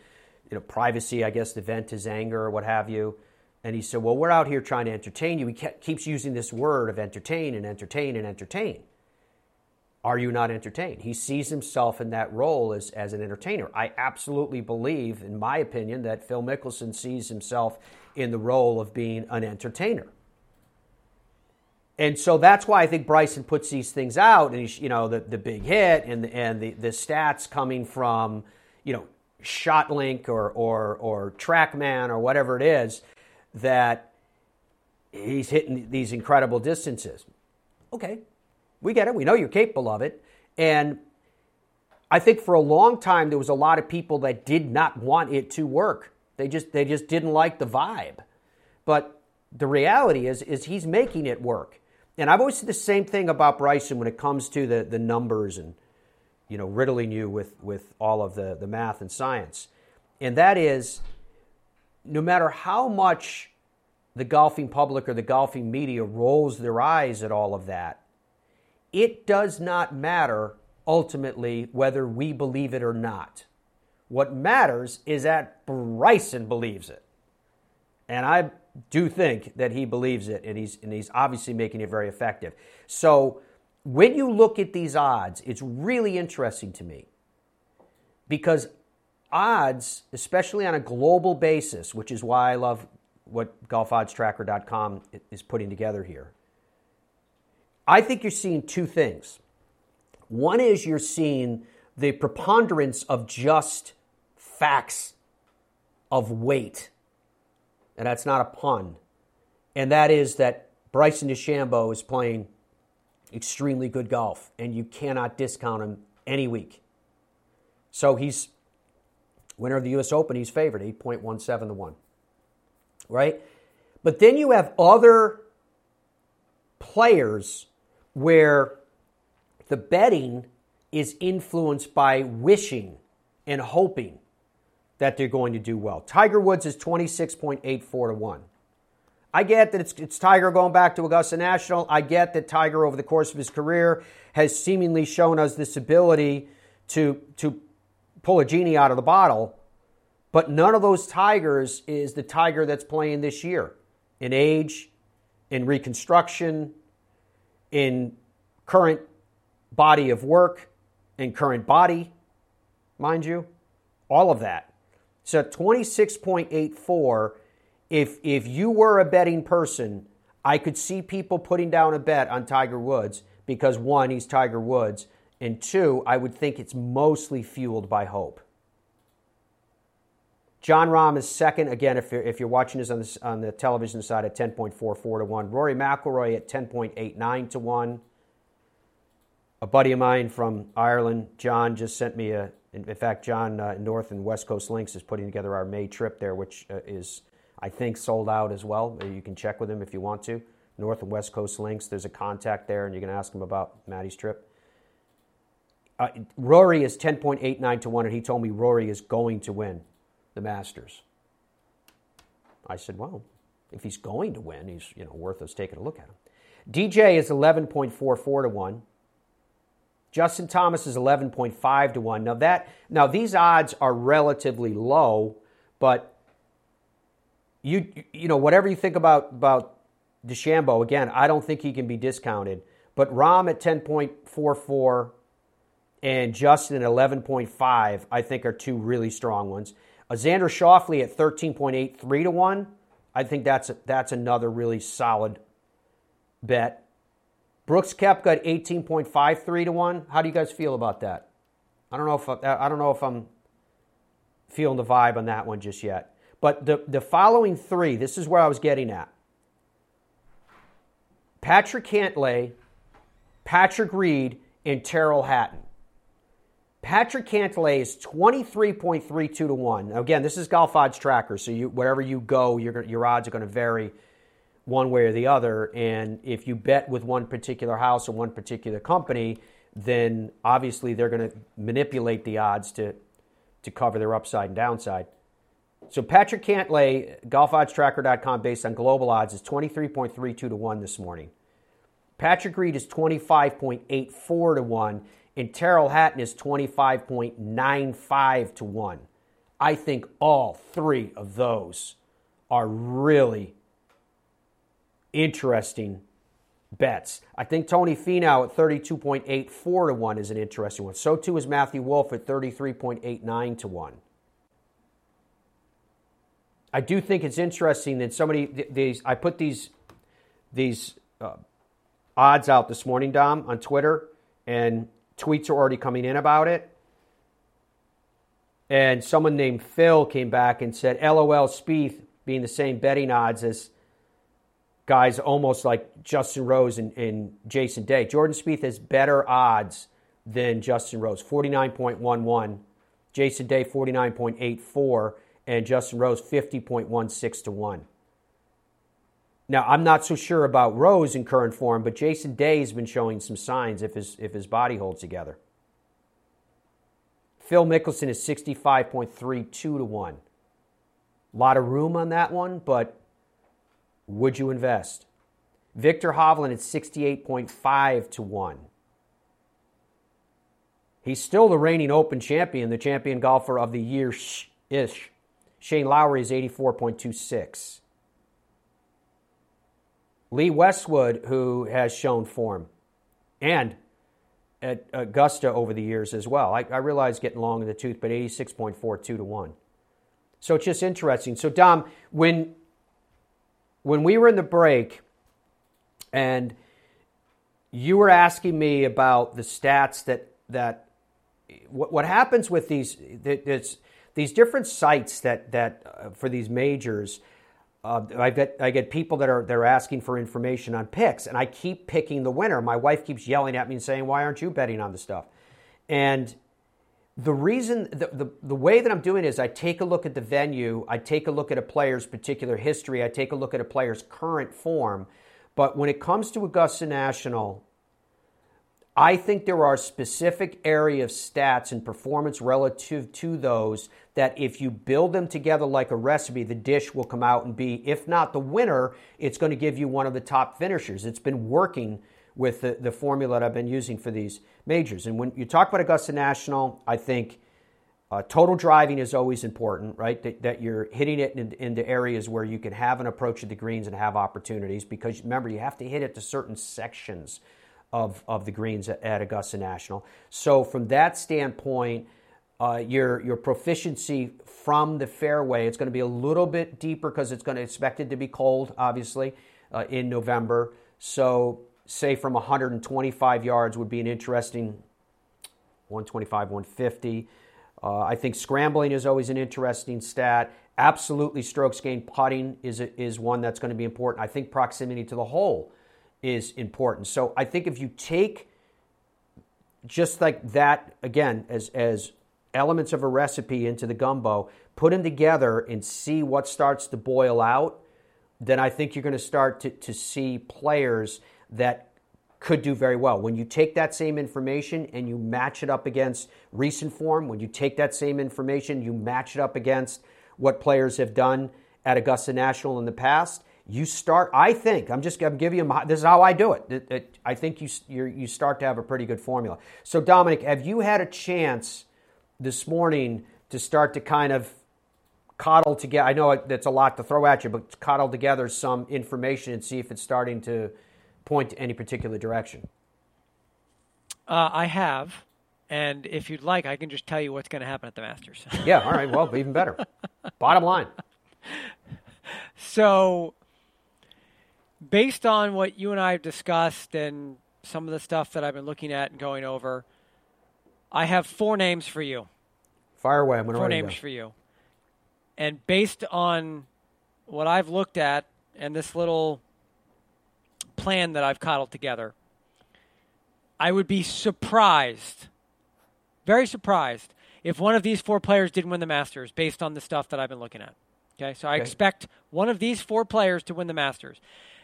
you know, privacy, I guess, to vent his anger or what have you. And he said, well, we're out here trying to entertain you. He keeps using this word of entertain and entertain and entertain. Are you not entertained? He sees himself in that role as, as an entertainer. I absolutely believe, in my opinion, that Phil Mickelson sees himself in the role of being an entertainer. And so that's why I think Bryson puts these things out, and he's, you know, the, the big hit and the, and the, the stats coming from, you know, ShotLink or, or, or TrackMan or whatever it is, that he's hitting these incredible distances. Okay, we get it. We know you're capable of it. And I think for a long time there was a lot of people that did not want it to work. They just they just didn't like the vibe. But the reality is is he's making it work. And I've always said the same thing about Bryson when it comes to the, the numbers and, you know, riddling you with, with all of the, the math and science. And that is, no matter how much the golfing public or the golfing media rolls their eyes at all of that, it does not matter ultimately whether we believe it or not. What matters is that Bryson believes it. And I do think that he believes it, and he's, and he's obviously making it very effective. So when you look at these odds, it's really interesting to me because odds, especially on a global basis, which is why I love what golfoddstracker.com is putting together here. I think you're seeing two things. One is you're seeing the preponderance of just facts of weight and that's not a pun, and that is that Bryson DeChambeau is playing extremely good golf, and you cannot discount him any week. So he's winner of the U.S. Open. He's favored 8.17 to one, right? But then you have other players where the betting is influenced by wishing and hoping that they're going to do well. Tiger Woods is 26.84 to 1. I get that it's, it's Tiger going back to Augusta National. I get that Tiger, over the course of his career, has seemingly shown us this ability to, to pull a genie out of the bottle. But none of those Tigers is the Tiger that's playing this year in age, in reconstruction, in current body of work, in current body, mind you, all of that. So 26.84, if, if you were a betting person, I could see people putting down a bet on Tiger Woods because one, he's Tiger Woods, and two, I would think it's mostly fueled by hope. Jon Rahm is second. Again, if you're, if you're watching this on, this on the television side at 10.44 to 1. Rory McIlroy at 10.89 to 1. A buddy of mine from Ireland, John, just sent me a, in, fact, John uh, North and West Coast Links is putting together our May trip there, which uh, is, I think, sold out as well. You can check with him if you want to. North and West Coast Links, there's a contact there, and you can ask him about Maddie's trip. Uh, Rory is 10.89 to 1, and he told me Rory is going to win the Masters. I said, well, if he's going to win, he's you know worth us taking a look at him. DJ is 11.44 to 1. Justin Thomas is 11.5 to 1. Now that now these odds are relatively low, but you you know whatever you think about about DeChambeau, again, I don't think he can be discounted. But Rahm at 10.44 and Justin at 11.5, I think are two really strong ones. Uh, Xander Schauffele at 13.83 to 1, I think that's, that's another really solid bet. Brooks Koepka at 18.53 to 1. How do you guys feel about that? I don't know if I, I don't know if I'm feeling the vibe on that one just yet. But the, the following three, this is where I was getting at. Patrick Cantlay, Patrick Reed, and Tyrrell Hatton. Patrick Cantlay is 23.32 to 1. Again, this is golf odds tracker, so you, wherever you go, your odds are going to vary one way or the other. And if you bet with one particular house or one particular company, then obviously they're going to manipulate the odds to, to cover their upside and downside. So Patrick Cantlay, golfoddstracker.com, based on global odds, is 23.32 to 1 this morning. Patrick Reed is 25.84 to 1, and Tyrrell Hatton is 25.95 to 1. I think all three of those are really interesting bets. I think Tony Finau at 32.84 to 1 is an interesting one. So too is Matthew Wolff at 33.89 to 1. I do think it's interesting that somebody these I put these these uh, odds out this morning, Dom, on Twitter, and tweets are already coming in about it. And someone named Phil came back and said, "LOL, Spieth being the same betting odds as guys almost like Justin Rose and, and Jason Day. Jordan Spieth has better odds than Justin Rose, 49.11. Jason Day, 49.84 and Justin Rose 50.16 to 1. Now, I'm not so sure about Rose in current form, but Jason Day's been showing some signs if his, if his body holds together. Phil Mickelson is 65.32 to 1. A lot of room on that one, but would you invest? Viktor Hovland is 68.5 to 1. He's still the reigning Open champion, the champion golfer of the year ish. Shane Lowry is 84.26. Lee Westwood, who has shown form, and at Augusta over the years as well. I, I realize getting long in the tooth, but 86.42 to 1. So it's just interesting. So, Dom, when, when we were in the break and you were asking me about the stats that, that what, what happens with these, these different sites that that uh, for these majors. Uh, I get I get people that are they're asking for information on picks, and I keep picking the winner. My wife keeps yelling at me and saying, "Why aren't you betting on the stuff?" And the reason the, the, the way that I'm doing is I take a look at the venue, I take a look at a player's particular history, I take a look at a player's current form. But when it comes to Augusta National, I think there are specific area of stats and performance relative to those that if you build them together like a recipe, the dish will come out and be, if not the winner, it's going to give you one of the top finishers. It's been working with the, the formula that I've been using for these majors. And when you talk about Augusta National, I think uh, total driving is always important, right? That, that you're hitting it in, into areas where you can have an approach to the greens and have opportunities because remember, you have to hit it to certain sections of, of the greens at, Augusta National. So, from that standpoint, uh, your your proficiency from the fairway it's going to be a little bit deeper because it's going to expected to be cold, obviously, uh, in November. So, say from 125 yards would be an interesting 125, 150. Uh, I think scrambling is always an interesting stat. Absolutely, strokes gained putting is is one that's going to be important. I think proximity to the hole is important. So I think if you take just like that again as as elements of a recipe into the gumbo, put them together and see what starts to boil out, then I think you're going to start to, to see players that could do very well. When you take that same information and you match it up against recent form, when you take that same information, you match it up against what players have done at Augusta National in the past, you start. I think I'm just I'm giving you this is how I do it. it, it I think you you start to have a pretty good formula. So Dominic, have you had a chance this morning to start to kind of coddle together? I know that's a lot to throw at you, but coddle together some information and see if it's starting to point to any particular direction? Uh, I have, and if you'd like, I can just tell you what's going to happen at the Masters. yeah, all right. Well, even better. Bottom line. So, based on what you and I have discussed and some of the stuff that I've been looking at and going over, I have four names for you. Fire away. I'm going to four names for you. And based on what I've looked at and this little plan that I've coddled together, I would be surprised, very surprised, if one of these four players didn't win the Masters based on the stuff that I've been looking at. Okay, so I expect one of these four players to win the Masters.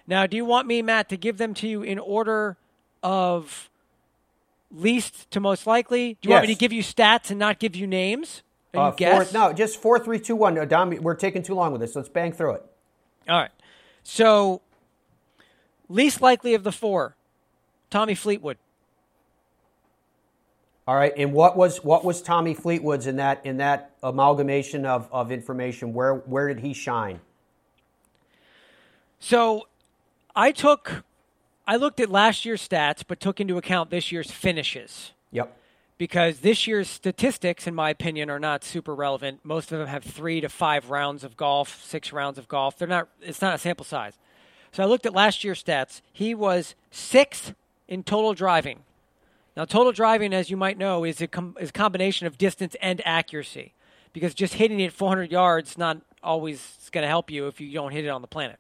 Now, do you want me, Matt, to give them to you in order of least to most likely? Do you yes. want me to give you stats and not give you names? And uh, guess? Four, no, just four, three, two, one. No, Dom, we're taking too long with this. Let's bang through it. All right. So Least likely of the four, Tommy Fleetwood. All right, and what was what was Tommy Fleetwood's in that in that amalgamation of, of information? Where where did he shine? So, I took I looked at last year's stats, but took into account this year's finishes. Yep. Because this year's statistics, in my opinion, are not super relevant. Most of them have three to five rounds of golf, six rounds of golf. They're not. It's not a sample size. So I looked at last year's stats. He was sixth in total driving. Now, total driving, as you might know, is a, com- is a combination of distance and accuracy because just hitting it 400 yards not always going to help you if you don't hit it on the planet.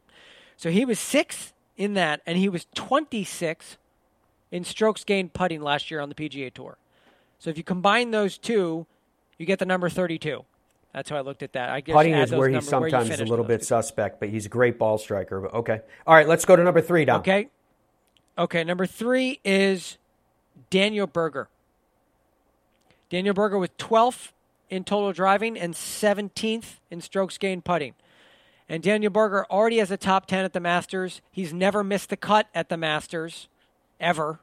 So he was sixth in that, and he was 26 in strokes gained putting last year on the PGA Tour. So if you combine those two, you get the number 32. That's how I looked at that. I guess putting is where he sometimes is a little bit suspect, but he's a great ball striker. But okay, all right, let's go to number three, Dom. Okay, okay. Number three is Daniel Berger. Daniel Berger was 12th in total driving and 17th in strokes gained putting. And Daniel Berger already has a top 10 at the Masters. He's never missed the cut at the Masters, ever.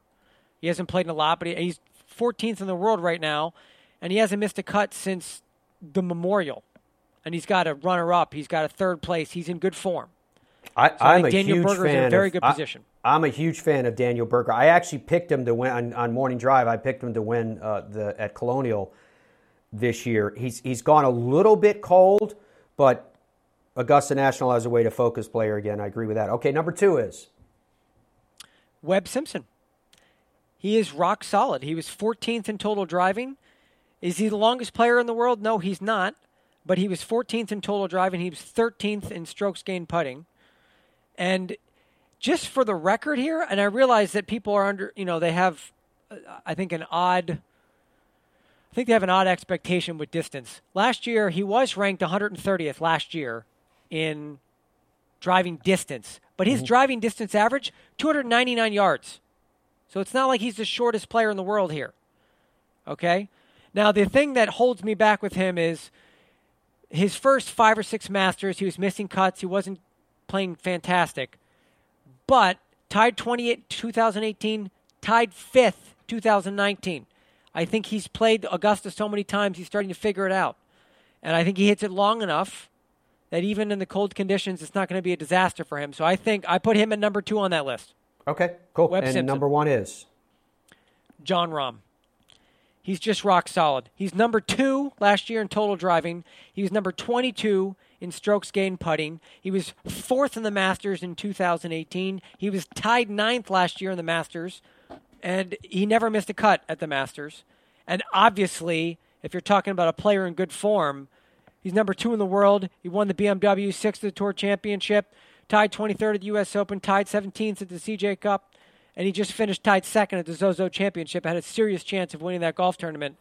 He hasn't played in a lot, but he's 14th in the world right now, and he hasn't missed a cut since the Memorial, and he's got a runner up. He's got a third place. He's in good form. I, so I a Daniel huge Berger's fan. in a very of, good position. I, am a huge fan of Daniel Berger. I actually picked him to win on, on Morning Drive. I picked him to win uh, the at Colonial this year. He's he's gone a little bit cold, but Augusta National as a way to focus player again. I agree with that. Okay, number two is Webb Simpson. He is rock solid. He was 14th in total driving. Is he the longest player in the world? No, he's not. But he was 14th in total driving. He was 13th in strokes gained putting. And just for the record here, and I realize that people are under, you know, they have, uh, I think, an odd. I think they have an odd expectation with distance. Last year, he was ranked 130th last year in driving distance, but his mm-hmm. driving distance average 299 yards. So it's not like he's the shortest player in the world here. Okay? Now, the thing that holds me back with him is his first five or six Masters, he was missing cuts. He wasn't playing fantastic. But tied 28 2018, tied fifth 2019. I think he's played Augusta so many times, he's starting to figure it out. And I think he hits it long enough that even in the cold conditions, it's not going to be a disaster for him. So I think I put him at number two on that list. Okay, cool. Webb and Simpson. number one is? Jon Rahm. He's just rock solid. He's number two last year in total driving. He was number 22 in strokes gained putting. He was fourth in the Masters in 2018. He was tied ninth last year in the Masters, and he never missed a cut at the Masters. And obviously, if you're talking about a player in good form, he's number two in the world. He won the BMW, sixth of the Tour Championship, tied 23rd at the U.S. Open, tied 17th at the CJ Cup and he just finished tied second at the Zozo Championship, had a serious chance of winning that golf tournament.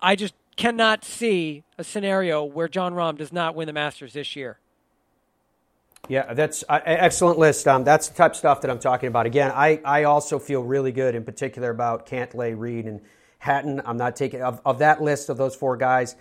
I just cannot see a scenario where Jon Rahm does not win the Masters this year. Yeah, that's uh, excellent list. Um, that's the type of stuff that I'm talking about. Again, I, I also feel really good in particular about Cantlay, Reed, and Hatton. I'm not taking of, of that list of those four guys.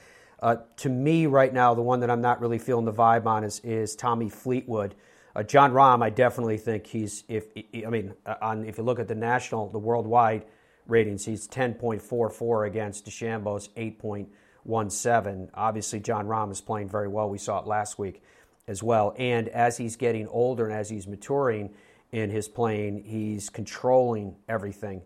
Uh, to me, right now, the one that I'm not really feeling the vibe on is, is Tommy Fleetwood. Uh, Jon Rahm, I definitely think he's if I mean uh, on if you look at the national, the worldwide ratings, he's 10.44 against DeChambeau's 8.17. Obviously, Jon Rahm is playing very well. We saw it last week as well. And as he's getting older and as he's maturing in his playing, he's controlling everything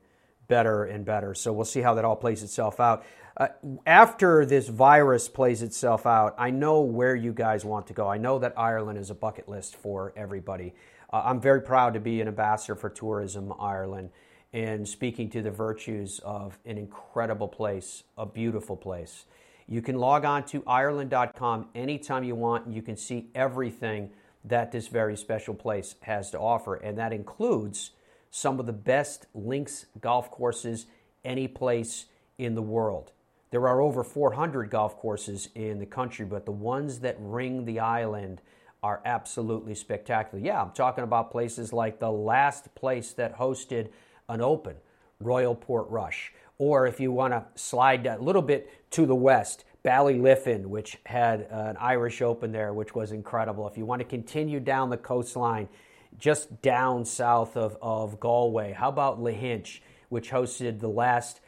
better and better. So we'll see how that all plays itself out. Uh, after this virus plays itself out, I know where you guys want to go. I know that Ireland is a bucket list for everybody. Uh, I'm very proud to be an ambassador for Tourism Ireland and speaking to the virtues of an incredible place, a beautiful place. You can log on to Ireland.com anytime you want, and you can see everything that this very special place has to offer. And that includes some of the best links golf courses any place in the world. There are over 400 golf courses in the country, but the ones that ring the island are absolutely spectacular. Yeah, I'm talking about places like the last place that hosted an open, Royal Portrush. Or if you want to slide a little bit to the west, Ballyliffin, which had an Irish Open there, which was incredible. If you want to continue down the coastline, just down south of, of Galway, how about Lahinch, which hosted the last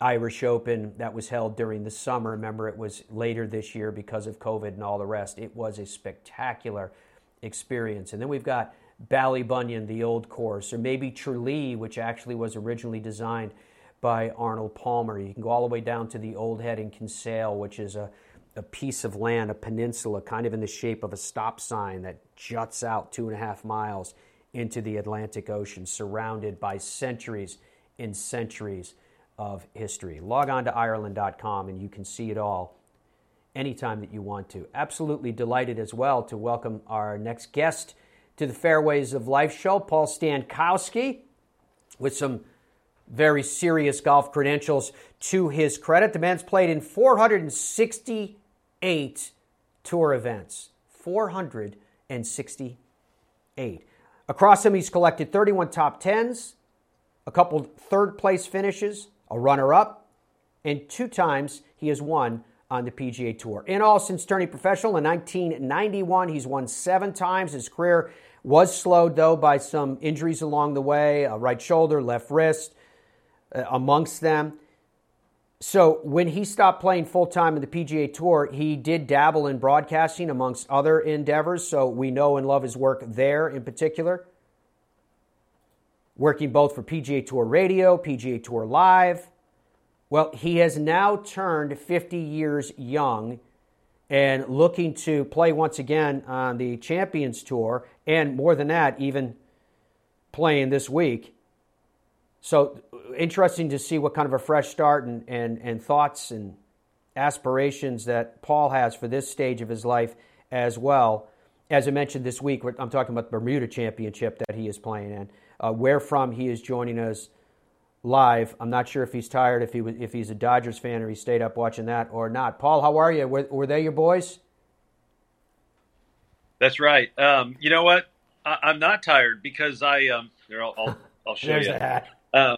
Irish Open that was held during the summer? Remember, it was later this year because of COVID and all the rest. It was a spectacular experience. And then we've got Ballybunion, the old course, or maybe Tralee, which actually was originally designed by Arnold Palmer. You can go all the way down to the Old Head in Kinsale, which is a, a piece of land, a peninsula, kind of in the shape of a stop sign that juts out two and a half miles into the Atlantic Ocean, surrounded by centuries and centuries of history. Log on to Ireland.com and you can see it all anytime that you want to. Absolutely delighted as well to welcome our next guest to the Fairways of Life show, Paul Stankowski, with some very serious golf credentials to his credit. The man's played in 468 tour events. 468. Across him, he's collected 31 top 10s, a couple third place finishes, a runner up, and two times he has won on the PGA Tour. In all, since turning professional in 1991, he's won seven times. His career was slowed, though, by some injuries along the way a right shoulder, left wrist, uh, amongst them. So when he stopped playing full time in the PGA Tour, he did dabble in broadcasting amongst other endeavors. So we know and love his work there in particular. Working both for PGA Tour Radio, PGA Tour Live. Well, he has now turned 50 years young and looking to play once again on the Champions Tour, and more than that, even playing this week. So interesting to see what kind of a fresh start and, and, and thoughts and aspirations that Paul has for this stage of his life as well. As I mentioned this week, I'm talking about the Bermuda Championship that he is playing in, uh, where from he is joining us live. I'm not sure if he's tired, if he was, if he's a Dodgers fan or he stayed up watching that or not. Paul, how are you? Were, were they your boys? That's right. Um, you know what? I, am not tired because I um, here I'll, I'll, I'll show There's you. That. Uh,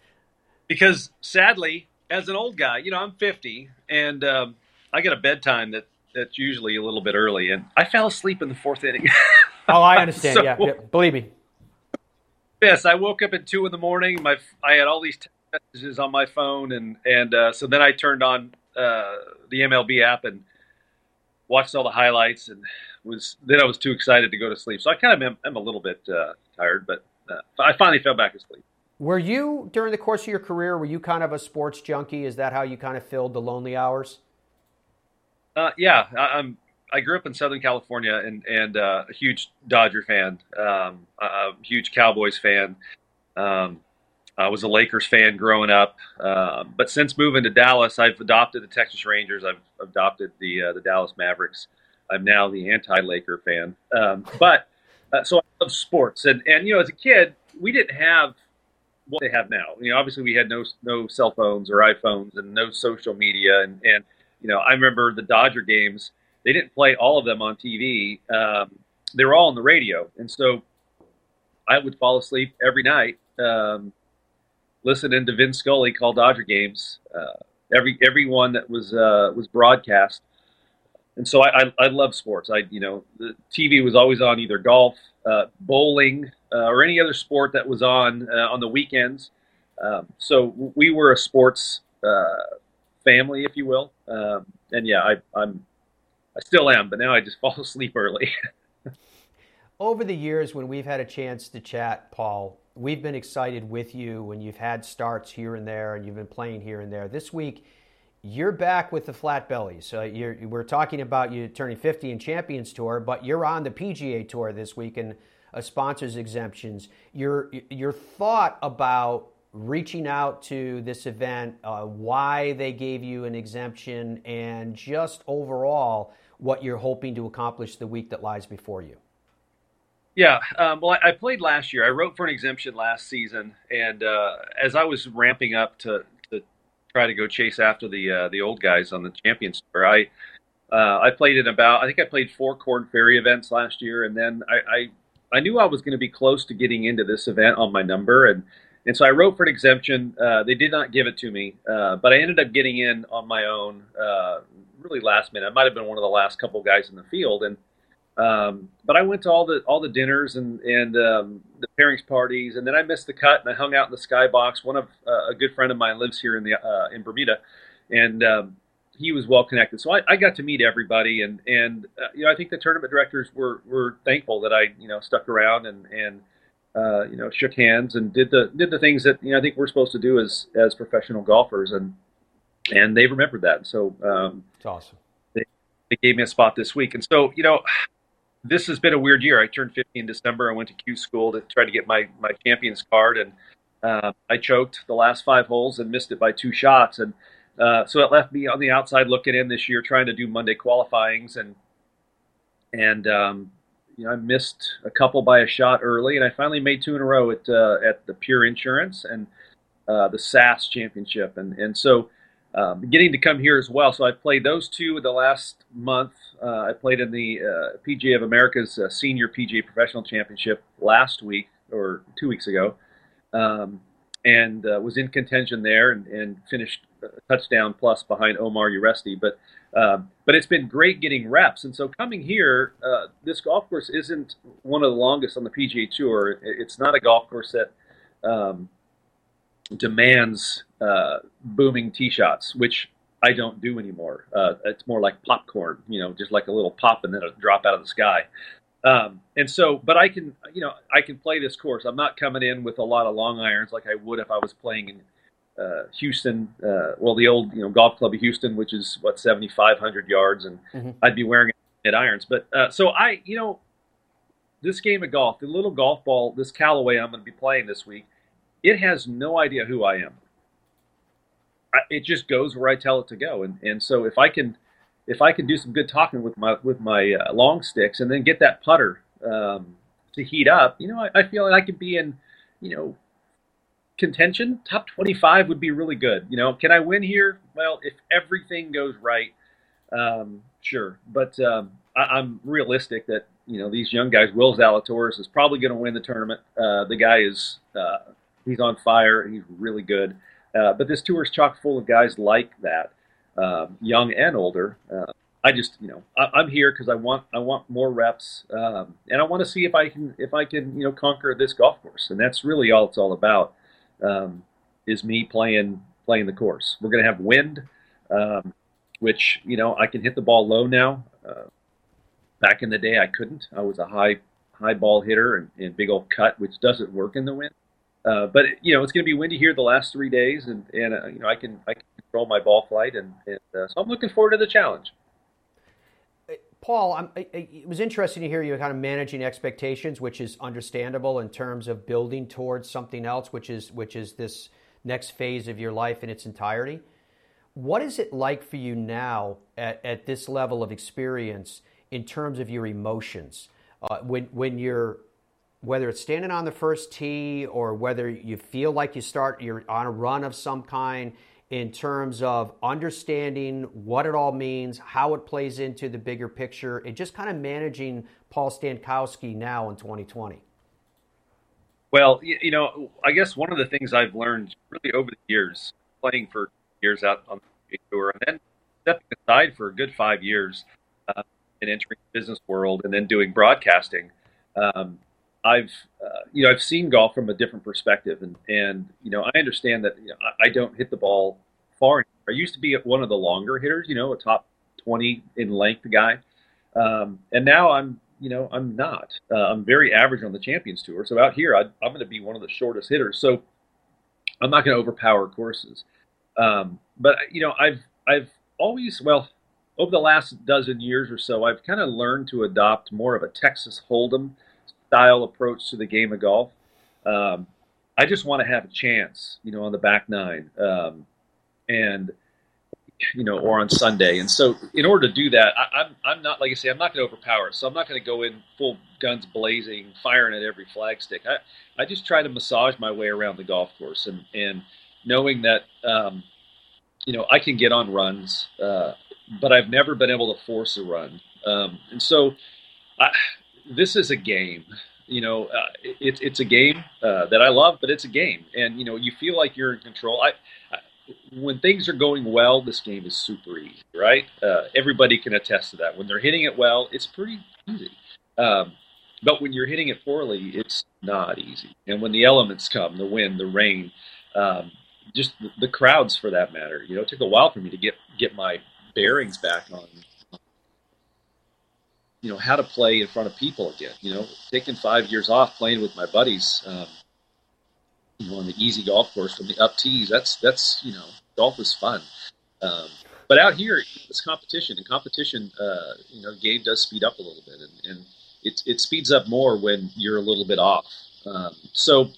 because sadly, as an old guy, you know, I'm 50 and um, I get a bedtime that that's usually a little bit early, and I fell asleep in the fourth inning. oh, I understand. so, yeah, yeah, believe me. Yes, I woke up at two in the morning. My I had all these messages on my phone, and and uh, so then I turned on uh, the MLB app and watched all the highlights, and was then I was too excited to go to sleep. So I kind of am, am a little bit uh, tired, but uh, I finally fell back asleep. Were you during the course of your career? Were you kind of a sports junkie? Is that how you kind of filled the lonely hours? Uh, yeah, I, am I grew up in Southern California and and uh, a huge Dodger fan, um, a huge Cowboys fan. Um, I was a Lakers fan growing up, uh, but since moving to Dallas, I've adopted the Texas Rangers. I've adopted the uh, the Dallas Mavericks. I'm now the anti-Laker fan. Um, but uh, so I love sports, and and you know, as a kid, we didn't have what they have now. You know, obviously we had no no cell phones or iPhones and no social media, and and you know, I remember the Dodger games. They didn't play all of them on TV. Um, they were all on the radio, and so I would fall asleep every night um, listening to Vin Scully call Dodger games. Uh, every every one that was uh, was broadcast, and so I, I, I love sports. I you know the TV was always on either golf, uh, bowling, or any other sport that was on uh, on the weekends. Um, so we were a sports uh, family, if you will. Um, and yeah, I, I'm I still am, but now I just fall asleep early. Over the years, when we've had a chance to chat, Paul, we've been excited with you when you've had starts here and there and you've been playing here and there. This week, you're back with the flat bellies. Uh, we're talking about you turning 50 in Champions Tour, but you're on the PGA Tour this week and a sponsors exemptions. Your your thought about reaching out to this event, uh, why they gave you an exemption, and just overall what you're hoping to accomplish the week that lies before you. Yeah, um, well, I, I, played last year. I wrote for an exemption last season, and uh, as I was ramping up to, to try to go chase after the uh, the old guys on the Champions Tour, I uh, I played in about I think I played four Corn Ferry events last year, and then I I, I knew I was going to be close to getting into this event on my number, and and so I wrote for an exemption. Uh, they did not give it to me, uh, but I ended up getting in on my own, uh, really last minute. I might have been one of the last couple guys in the field, and um, but I went to all the all the dinners and and um, the pairings parties, and then I missed the cut and I hung out in the skybox. One of uh, a good friend of mine lives here in the uh, in Bermuda, and um, he was well connected. So I, I, got to meet everybody, and and uh, you know I think the tournament directors were were thankful that I you know stuck around and and uh, you know shook hands and did the did the things that you know I think we're supposed to do as as professional golfers, and and they remembered that. So um, it's awesome. They, they gave me a spot this week, and so you know this has been a weird year. I turned 50 in December. I went to Q school to try to get my my champions card, and uh, I choked the last five holes and missed it by two shots, and uh, so it left me on the outside looking in this year, trying to do Monday qualifyings, and and um, you know I missed a couple by a shot early, and I finally made two in a row at uh, at the Pure Insurance and uh, the SAS Championship, and and so um, getting to come here as well. So I played those two the last month. Uh, I played in the uh, PGA of America's uh, Senior PGA Professional Championship last week or two weeks ago, um, and uh, was in contention there and, and, finished touchdown plus behind Omar Uresti. But um, but it's been great getting reps, and so coming here, uh, this golf course isn't one of the longest on the PGA Tour. It's not a golf course that um, demands uh, booming tee shots, which I don't do anymore. Uh, it's more like popcorn, you know, just like a little pop and then a drop out of the sky. Um, and so, but I can, you know, I can play this course. I'm not coming in with a lot of long irons like I would if I was playing in uh, Houston, uh, well, the old, you know, golf club of Houston, which is what 7,500 yards, and mm-hmm. I'd be wearing it irons. But uh, so I, you know, this game of golf, the little golf ball, this Callaway I'm going to be playing this week, it has no idea who I am it just goes where I tell it to go. And and so if I can if I can do some good talking with my with my uh, long sticks and then get that putter um, to heat up, you know, I, I feel like I could be in, you know, contention. Top 25 would be really good. You know, can I win here? Well, if everything goes right, um, sure. But um, I, am realistic that you know these young guys. Will Zalatoris is probably going to win the tournament. Uh, the guy is uh, he's on fire and he's really good. Uh, but this tour is chock full of guys like that, um, young and older. Uh, I just, you know, I, am here because I want I want more reps, um, and I want to see if I can if I can you know conquer this golf course, and that's really all it's all about. Um, is me playing playing the course. We're going to have wind, um, which you know I can hit the ball low now. Uh, back in the day, I couldn't. I was a high high ball hitter and, and big old cut, which doesn't work in the wind. Uh, but you know, it's going to be windy here the last three days, and and uh, you know, I can I can control my ball flight, and, and uh, so I'm looking forward to the challenge. Paul, I'm, it was interesting to hear you kind of managing expectations, which is understandable in terms of building towards something else, which is which is this next phase of your life in its entirety. What is it like for you now at, at this level of experience in terms of your emotions? Uh, when when you're whether it's standing on the first tee or whether you feel like you start you're on a run of some kind in terms of understanding what it all means, how it plays into the bigger picture, and just kind of managing Paul Stankowski now in 2020? Well, you know, I guess one of the things I've learned really over the years, playing for years out on the tour, and then stepping aside for a good five years uh, and entering the business world, and then doing broadcasting, um, I've uh, you know I've seen golf from a different perspective, and and you know I understand that you know, I, don't hit the ball far. I used to be one of the longer hitters, you know, a top twenty in length guy, um, and now I'm you know I'm not. Uh, I'm very average on the Champions Tour, so out here I, am going to be one of the shortest hitters. So I'm not going to overpower courses, um, but you know I've I've always well over the last dozen years or so I've kind of learned to adopt more of a Texas Hold'em style approach to the game of golf. Um, I just want to have a chance, you know, on the back nine, um, and you know, or on Sunday. And so, in order to do that, I, am I'm, I'm not like I say, I'm not going to overpower. So I'm not going to go in full guns blazing, firing at every flagstick. I I just try to massage my way around the golf course, and and knowing that um, you know I can get on runs, uh, but I've never been able to force a run. Um, and so, I, this is a game. You know, uh, it's it's a game uh, that I love, but it's a game, and you know, you feel like you're in control. I, I when things are going well, this game is super easy, right? Uh, everybody can attest to that. When they're hitting it well, it's pretty easy. Um, but when you're hitting it poorly, it's not easy. And when the elements come, the wind, the rain, um, just the, the, crowds for that matter, you know, it took a while for me to get get my bearings back on you know how to play in front of people again. You know, taking five years off playing with my buddies, um, you know, on the easy golf course from the up tees. That's that's you know, golf is fun. Um, but out here, it's competition, and competition, uh, you know, game does speed up a little bit, and, and it it speeds up more when you're a little bit off. Um, so,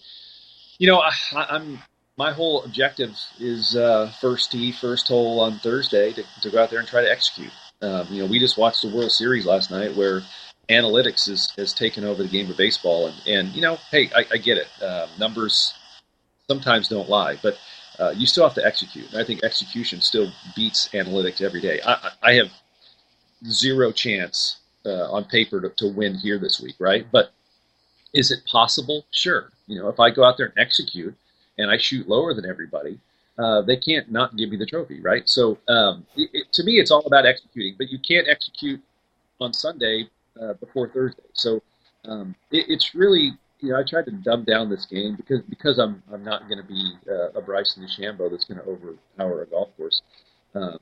you know, I, am my whole objective is uh, first tee, first hole on Thursday to, to go out there and try to execute. Um, you know, we just watched the World Series last night where analytics is, has taken over the game of baseball. And, and you know, hey, I, I get it. Uh, numbers sometimes don't lie, but uh, you still have to execute. And I think execution still beats analytics every day. I, I have zero chance uh, on paper to, to win here this week, right? But is it possible? Sure. You know, if I go out there and execute and I shoot lower than everybody, uh, they can't not give me the trophy, right? So um, it, it, to me, it's all about executing, but you can't execute on Sunday uh, before Thursday. So um, it, it's really, you know, I tried to dumb down this game because because I'm I'm not going to be uh, a Bryson DeChambeau that's going to overpower a golf course. Um,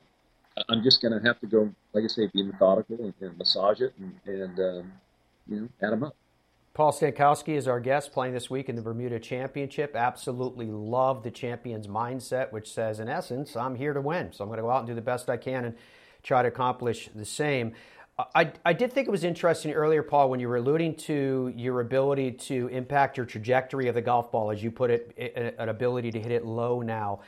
I'm just going to have to go, like I say, be methodical and, and massage it and, and um, you know, add them up. Paul Stankowski is our guest playing this week in the Bermuda Championship. Absolutely love the champion's mindset, which says, in essence, I'm here to win. So I'm going to go out and do the best I can and try to accomplish the same. I, I did think it was interesting earlier, Paul, when you were alluding to your ability to impact your trajectory of the golf ball, as you put it, an ability to hit it low now.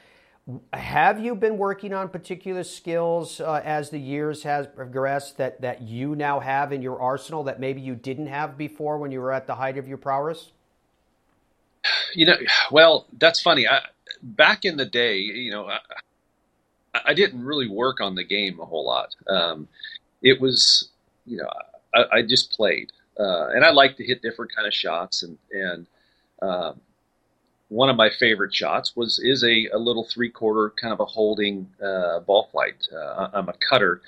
Have you been working on particular skills uh, as the years has progressed that, that you now have in your arsenal that maybe you didn't have before when you were at the height of your prowess? You know, well, that's funny. I, back in the day, you know, I, I, didn't really work on the game a whole lot. Um, it was, you know, I, I just played, uh, and I like to hit different kind of shots, and and um, one of my favorite shots was is a, a little three quarter kind of a holding uh, ball flight. Uh, I'm a cutter,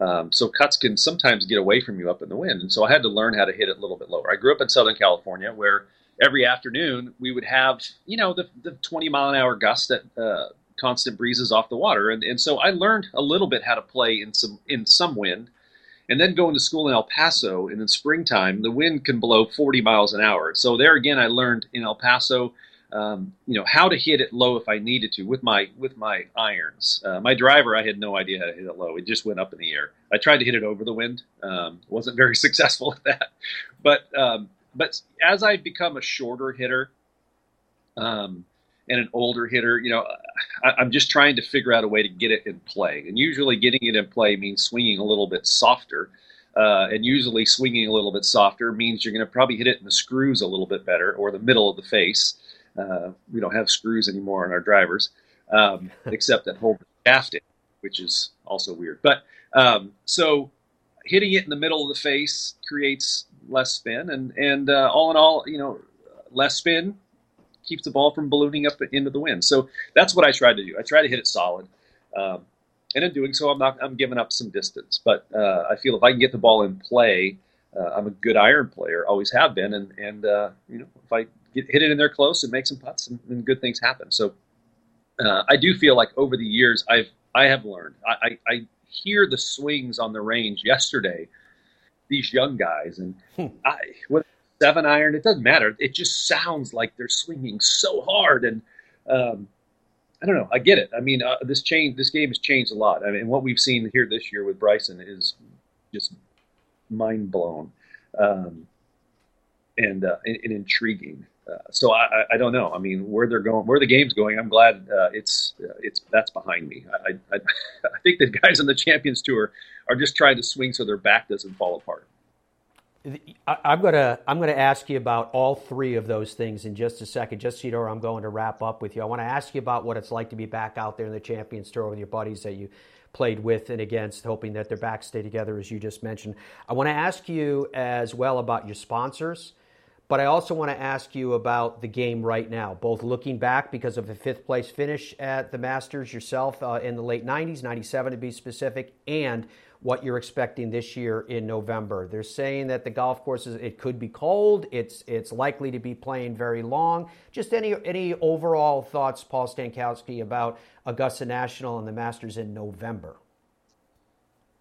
um, so cuts can sometimes get away from you up in the wind, and so I had to learn how to hit it a little bit lower. I grew up in Southern California, where every afternoon we would have you know the, the 20 mile an hour gust that uh, constant breezes off the water, and, and so I learned a little bit how to play in some in some wind. And then going to school in El Paso, and in springtime, the wind can blow 40 miles an hour. So there again, I learned in El Paso um, you know how to hit it low if I needed to with my with my irons. Uh, my driver, I had no idea how to hit it low. It just went up in the air. I tried to hit it over the wind. Um, wasn't very successful at that. But um, but as I become a shorter hitter um, and an older hitter, you know, I, am just trying to figure out a way to get it in play. And usually, getting it in play means swinging a little bit softer. Uh, and usually, swinging a little bit softer means you're going to probably hit it in the screws a little bit better or the middle of the face. Uh, we don't have screws anymore on our drivers. um, except that whole shaft, which is also weird. But um, so hitting it in the middle of the face creates less spin, and and uh, all in all, you know, less spin keeps the ball from ballooning up into the wind. So that's what I tried to do. I try to hit it solid. Um, and in doing so, I'm not I'm giving up some distance. But uh, I feel if I can get the ball in play, uh, I'm a good iron player, always have been, and and uh, you know if I get, hit it in there close and make some putts, and, and good things happen. So uh, I do feel like over the years I've I have learned. I, I, I hear the swings on the range yesterday. These young guys and hmm. I with seven iron, it doesn't matter. It just sounds like they're swinging so hard and. Um, I don't know. I get it. I mean, uh, this change, this game has changed a lot. I mean, what we've seen here this year with Bryson is just mind blown um, and, uh, and, and, intriguing. Uh, so I, I, don't know. I mean, where they're going, where the game's going, I'm glad uh, it's uh, it's that's behind me. I, I, I think the guys on the Champions Tour are just trying to swing so their back doesn't fall apart. I'm gonna I'm gonna ask you about all three of those things in just a second. Just so you know I'm going to wrap up with you. I want to ask you about what it's like to be back out there in the Champions Tour with your buddies that you played with and against, hoping that their backs stay together, as you just mentioned. I want to ask you as well about your sponsors, but I also want to ask you about the game right now, both looking back because of a fifth place finish at the Masters yourself uh, in the late 90s, 97 to be specific, and what you're expecting this year in November. They're saying that the golf courses it could be cold. It's it's likely to be playing very long. Just any any overall thoughts, Paul Stankowski, about Augusta National and the Masters in November.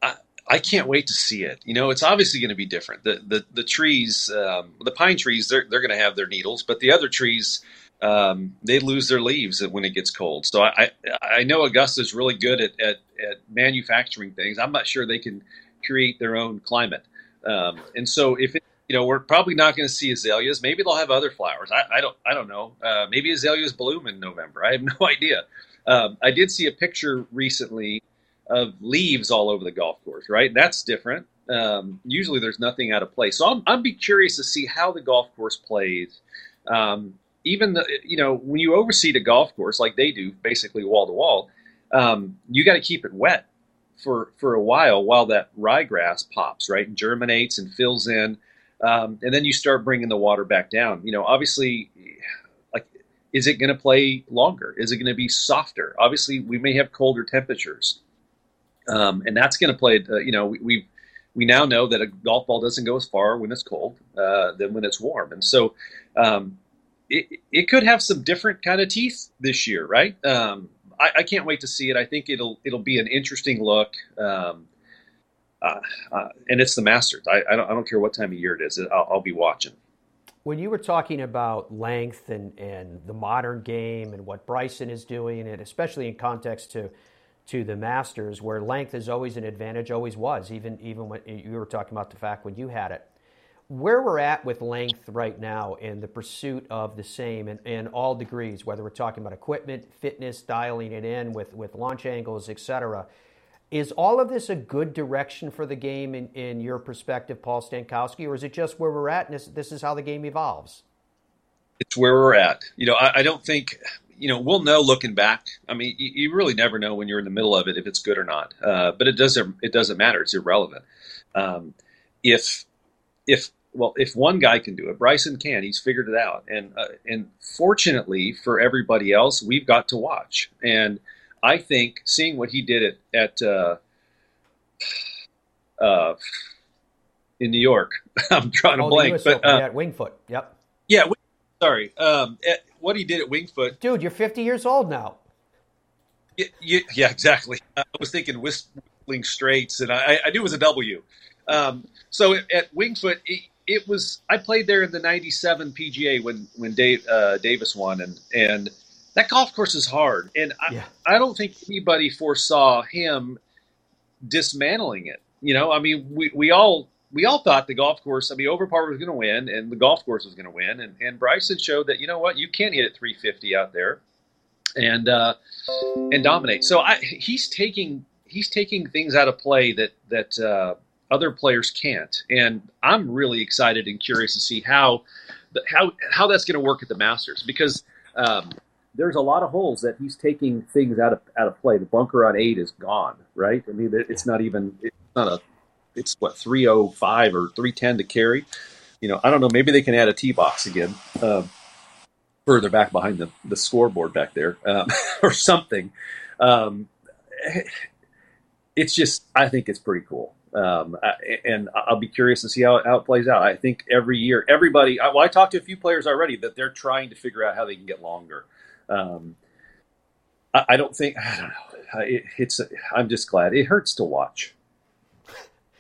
I, I can't wait to see it. You know, it's obviously going to be different. The the the trees, um, the pine trees, they're they're going to have their needles, but the other trees um, they lose their leaves when it gets cold. So I, I know Augusta is really good at, at, at, manufacturing things. I'm not sure they can create their own climate. Um, and so if it, you know, we're probably not going to see azaleas. Maybe they'll have other flowers. I, I don't, I don't know. Uh, maybe azaleas bloom in November. I have no idea. Um, I did see a picture recently of leaves all over the golf course. Right, that's different. Um, usually, there's nothing out of place. So I'm, I'm be curious to see how the golf course plays. Um, even the you know when you oversee a golf course like they do, basically wall to wall, um, you got to keep it wet for for a while while that ryegrass pops right and germinates and fills in, um, and then you start bringing the water back down. You know, obviously, like is it going to play longer? Is it going to be softer? Obviously, we may have colder temperatures, um, and that's going to play. Uh, you know, we, we we now know that a golf ball doesn't go as far when it's cold uh, than when it's warm, and so um, it, it could have some different kind of teeth this year, right? Um, I, I, can't wait to see it. I think it'll it'll be an interesting look. Um, uh, uh, and it's the Masters. I, I, don't, I don't care what time of year it is. I'll, I'll, be watching. When you were talking about length and, and the modern game and what Bryson is doing, and especially in context to to the Masters, where length is always an advantage, always was, even even when you were talking about the fact when you had it where we're at with length right now in the pursuit of the same in, in all degrees, whether we're talking about equipment, fitness, dialing it in with, with launch angles, etc. Is all of this a good direction for the game in, in your perspective, Paul Stankowski, or is it just where we're at and this, this is how the game evolves? It's where we're at. You know, I, I don't think, you know, we'll know looking back. I mean, you, you, really never know when you're in the middle of it if it's good or not. Uh, but it doesn't, it doesn't matter. It's irrelevant. Um, if if well, if one guy can do it, Bryson can. He's figured it out, and uh, and fortunately for everybody else, we've got to watch. And I think seeing what he did at at uh, uh, in New York, I'm trying to oh, blank, but uh, at Winged Foot, yep. Yeah, sorry. Um, at, what he did at Winged Foot, dude, you're 50 years old now. Yeah, yeah, yeah exactly. I was thinking Whistling Straits, and I, I knew it was a W. Um, so at Winged Foot, it, was I played there in the '97 PGA when when Dave, uh, Davis won, and and that golf course is hard, and I, yeah. I don't think anybody foresaw him dismantling it. You know, I mean, we, we all we all thought the golf course, I mean, Overpar was going to win, and the golf course was going to win, and and Bryson showed that you know what, you can't hit at 350 out there, and uh, and dominate. So I, he's taking he's taking things out of play that that uh, other players can't. And I'm really excited and curious to see how how how that's going to work at the Masters because um, there's a lot of holes that he's taking things out of out of play. The bunker on eight is gone, right? I mean, it's not even it's not a it's what 305 or 310 to carry. You know, I don't know. Maybe they can add a tee box again, uh, further back behind the the scoreboard back there, um, or something. Um, it's just, I think it's pretty cool. Um, and I'll be curious to see how, how it plays out. I think every year, everybody. Well, I talked to a few players already that they're trying to figure out how they can get longer. Um, I, I, don't think I don't know. It, it's I'm just glad it hurts to watch.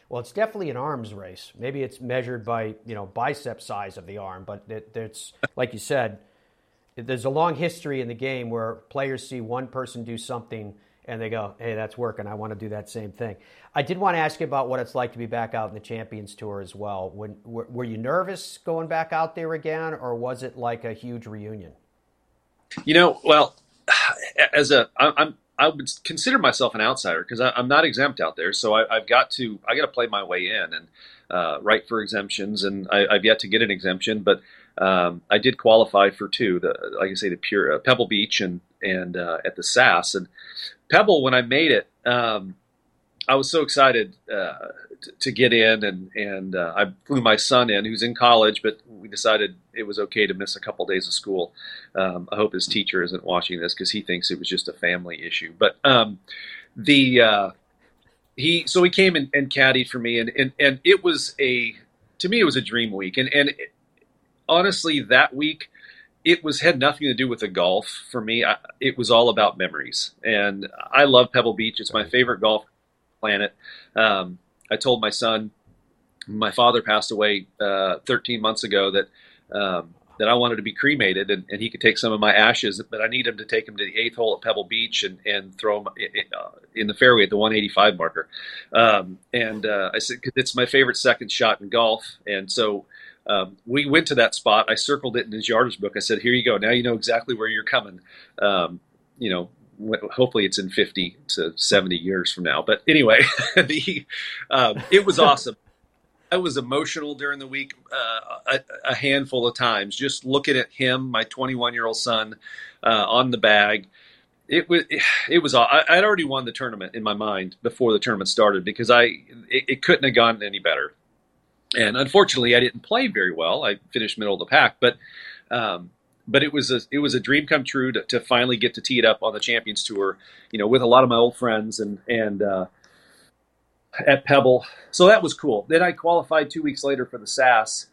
Well, it's definitely an arms race. Maybe it's measured by you know bicep size of the arm, but it, it's like you said, there's a long history in the game where players see one person do something and they go, "Hey, that's working. I want to do that same thing." I did want to ask you about what it's like to be back out in the Champions Tour as well. When were, were you nervous going back out there again, or was it like a huge reunion? You know, well, as a I'm I would consider myself an outsider because I'm not exempt out there. So I, have got to I got to play my way in and uh, write for exemptions, and I, have yet to get an exemption, but um, I did qualify for two. The like I say, the Pure uh, Pebble Beach and and uh, at the SAS and Pebble. When I made it, um, I was so excited uh, to get in, and and uh, I flew my son in, who's in college, but we decided it was okay to miss a couple days of school. Um, I hope his teacher isn't watching this because he thinks it was just a family issue. But um, the uh, he so he came and, and caddied for me, and, and and it was a to me it was a dream week, and and it, honestly that week it was had nothing to do with the golf for me. I, it was all about memories, and I love Pebble Beach. It's my favorite golf planet. Um, I told my son, my father passed away uh, 13 months ago, that um, that I wanted to be cremated and, and, he could take some of my ashes, but I need him to take him to the eighth hole at Pebble Beach and, and throw him in, uh, in the fairway at the 185 marker. Um, and uh, I said, it's my favorite second shot in golf. And so um, we went to that spot. I circled it in his yardage book. I said, here you go. Now you know exactly where you're coming. Um, you know, hopefully it's in 50 to 70 years from now. But anyway, the um, it was awesome. I was emotional during the week uh, a, a, handful of times, just looking at him, my 21 year old son, uh, on the bag. It was it was I, would already won the tournament in my mind before the tournament started because I it, it couldn't have gone any better. And unfortunately, I didn't play very well. I finished middle of the pack, but um, but it was a it was a dream come true to, to, finally get to tee it up on the Champions Tour, you know, with a lot of my old friends and and uh, at Pebble. So that was cool. Then I qualified two weeks later for the SAS,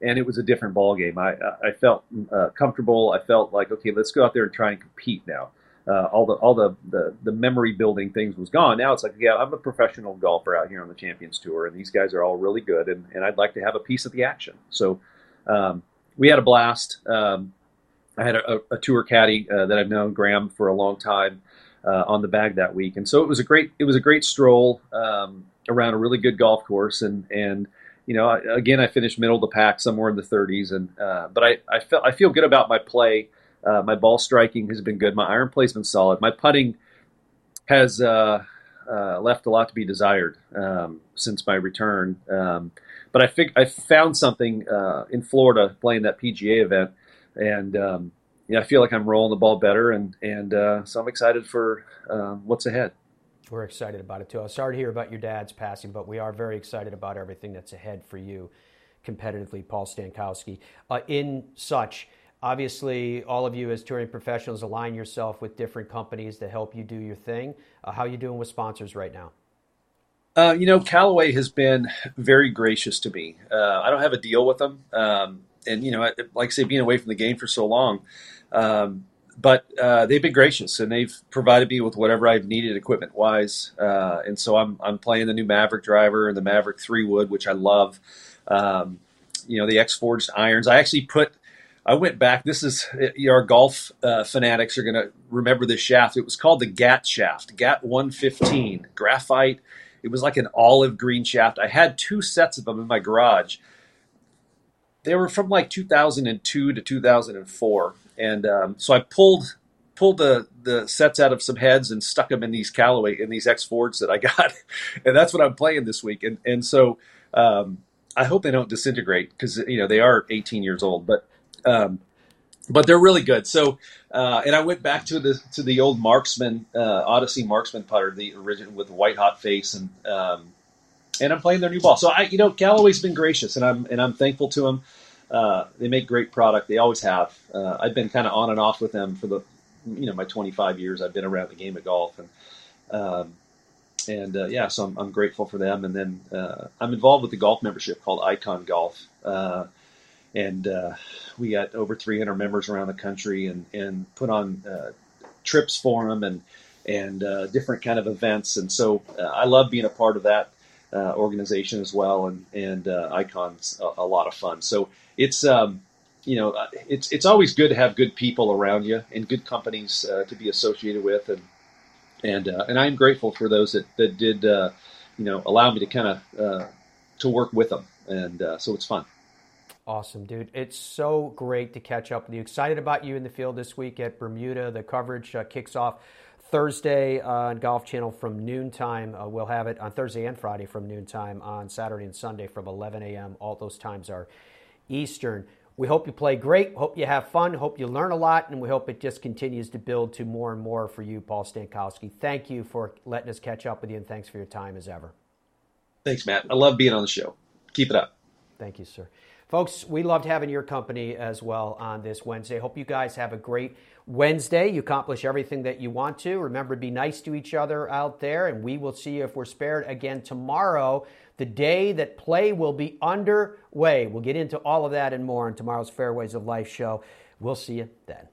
and it was a different ball game. I I felt uh, comfortable. I felt like okay, let's go out there and try and compete now. Uh, all the all the, the, the memory building things was gone. Now it's like, yeah, I'm a professional golfer out here on the Champions Tour, and these guys are all really good, and, and I'd like to have a piece of the action. So um, we had a blast. Um, I had a, a tour caddy uh, that I've known Graham for a long time uh, on the bag that week, and so it was a great it was a great stroll um, around a really good golf course, and and you know again I finished middle of the pack somewhere in the 30s, and uh, but I I felt I feel good about my play. Uh, my ball striking has been good. My iron play's been solid. My putting has uh, uh, left a lot to be desired um, since my return. Um, but I think I found something in Florida playing that PGA event and um, I feel like I'm rolling the ball better, and and uh, so I'm excited for uh, what's ahead. We're excited about it too. I'm sorry to hear about your dad's passing, but we are very excited about everything that's ahead for you competitively, Paul Stankowski. Uh, in such, obviously, all of you as touring professionals align yourself with different companies to help you do your thing. Uh, how are you doing with sponsors right now? Uh, you know, Callaway has been very gracious to me. Uh, I don't have a deal with them. Um, and you know, like I say, being away from the game for so long, um, but uh, they've been gracious and they've provided me with whatever I've needed equipment wise. Uh, and so I'm I'm playing the new Maverick driver and the Maverick three wood, which I love. Um, you know, the X forged irons. I actually put. I went back. This is know, our golf uh, fanatics are going to remember this shaft. It was called the GAT shaft, GAT 115, graphite. It was like an olive green shaft. I had two sets of them in my garage they were from like 2002 to 2004, and um, so I pulled pulled the the sets out of some heads and stuck them in these Callaway in these X Fords that I got, and that's what I'm playing this week. And and so um, I hope they don't disintegrate because you know they are 18 years old, but. Um, but they're really good. So, uh, and I went back to the to the old Marxman uh, Odyssey Marxman putter, the original with the white hot face, and um, and I'm playing their new ball. So I, you know, Callaway's been gracious, and I'm and I'm thankful to them. Uh, they make great product. They always have. Uh, I've been kind of on and off with them for the, you know, my 25 years I've been around the game of golf, and um, and uh, yeah, so I'm, I'm, grateful for them. And then uh, I'm involved with the golf membership called Icon Golf, uh, and uh, we got over 300 members around the country, and and put on trips for them and and different kind of events. And so I love being a part of that. organization as well, and and Icon's a, a lot of fun. So it's um, you know uh, it's it's always good to have good people around you and good companies uh, to be associated with and and uh, and I'm grateful for those that that did uh, you know allow me to kind of uh, to work with them and uh, so it's fun. Awesome, dude. It's so great to catch up with you. Excited about you in the field this week at Bermuda. The coverage kicks off Thursday on Golf Channel from noontime. Uh, we'll have it on Thursday and Friday from noontime, on Saturday and Sunday from 11 a.m. All those times are Eastern. We hope you play great. Hope you have fun. Hope you learn a lot. And we hope it just continues to build to more and more for you, Paul Stankowski. Thank you for letting us catch up with you. And thanks for your time as ever. Thanks, Matt. I love being on the show. Keep it up. Thank you, sir. Folks, we loved having your company as well on this Wednesday. Hope you guys have a great Wednesday. You accomplish everything that you want to. Remember be nice to each other out there, and we will see you if we're spared again tomorrow the day that play will be underway. We'll get into all of that and more in tomorrow's Fairways of Life show. We'll see you then.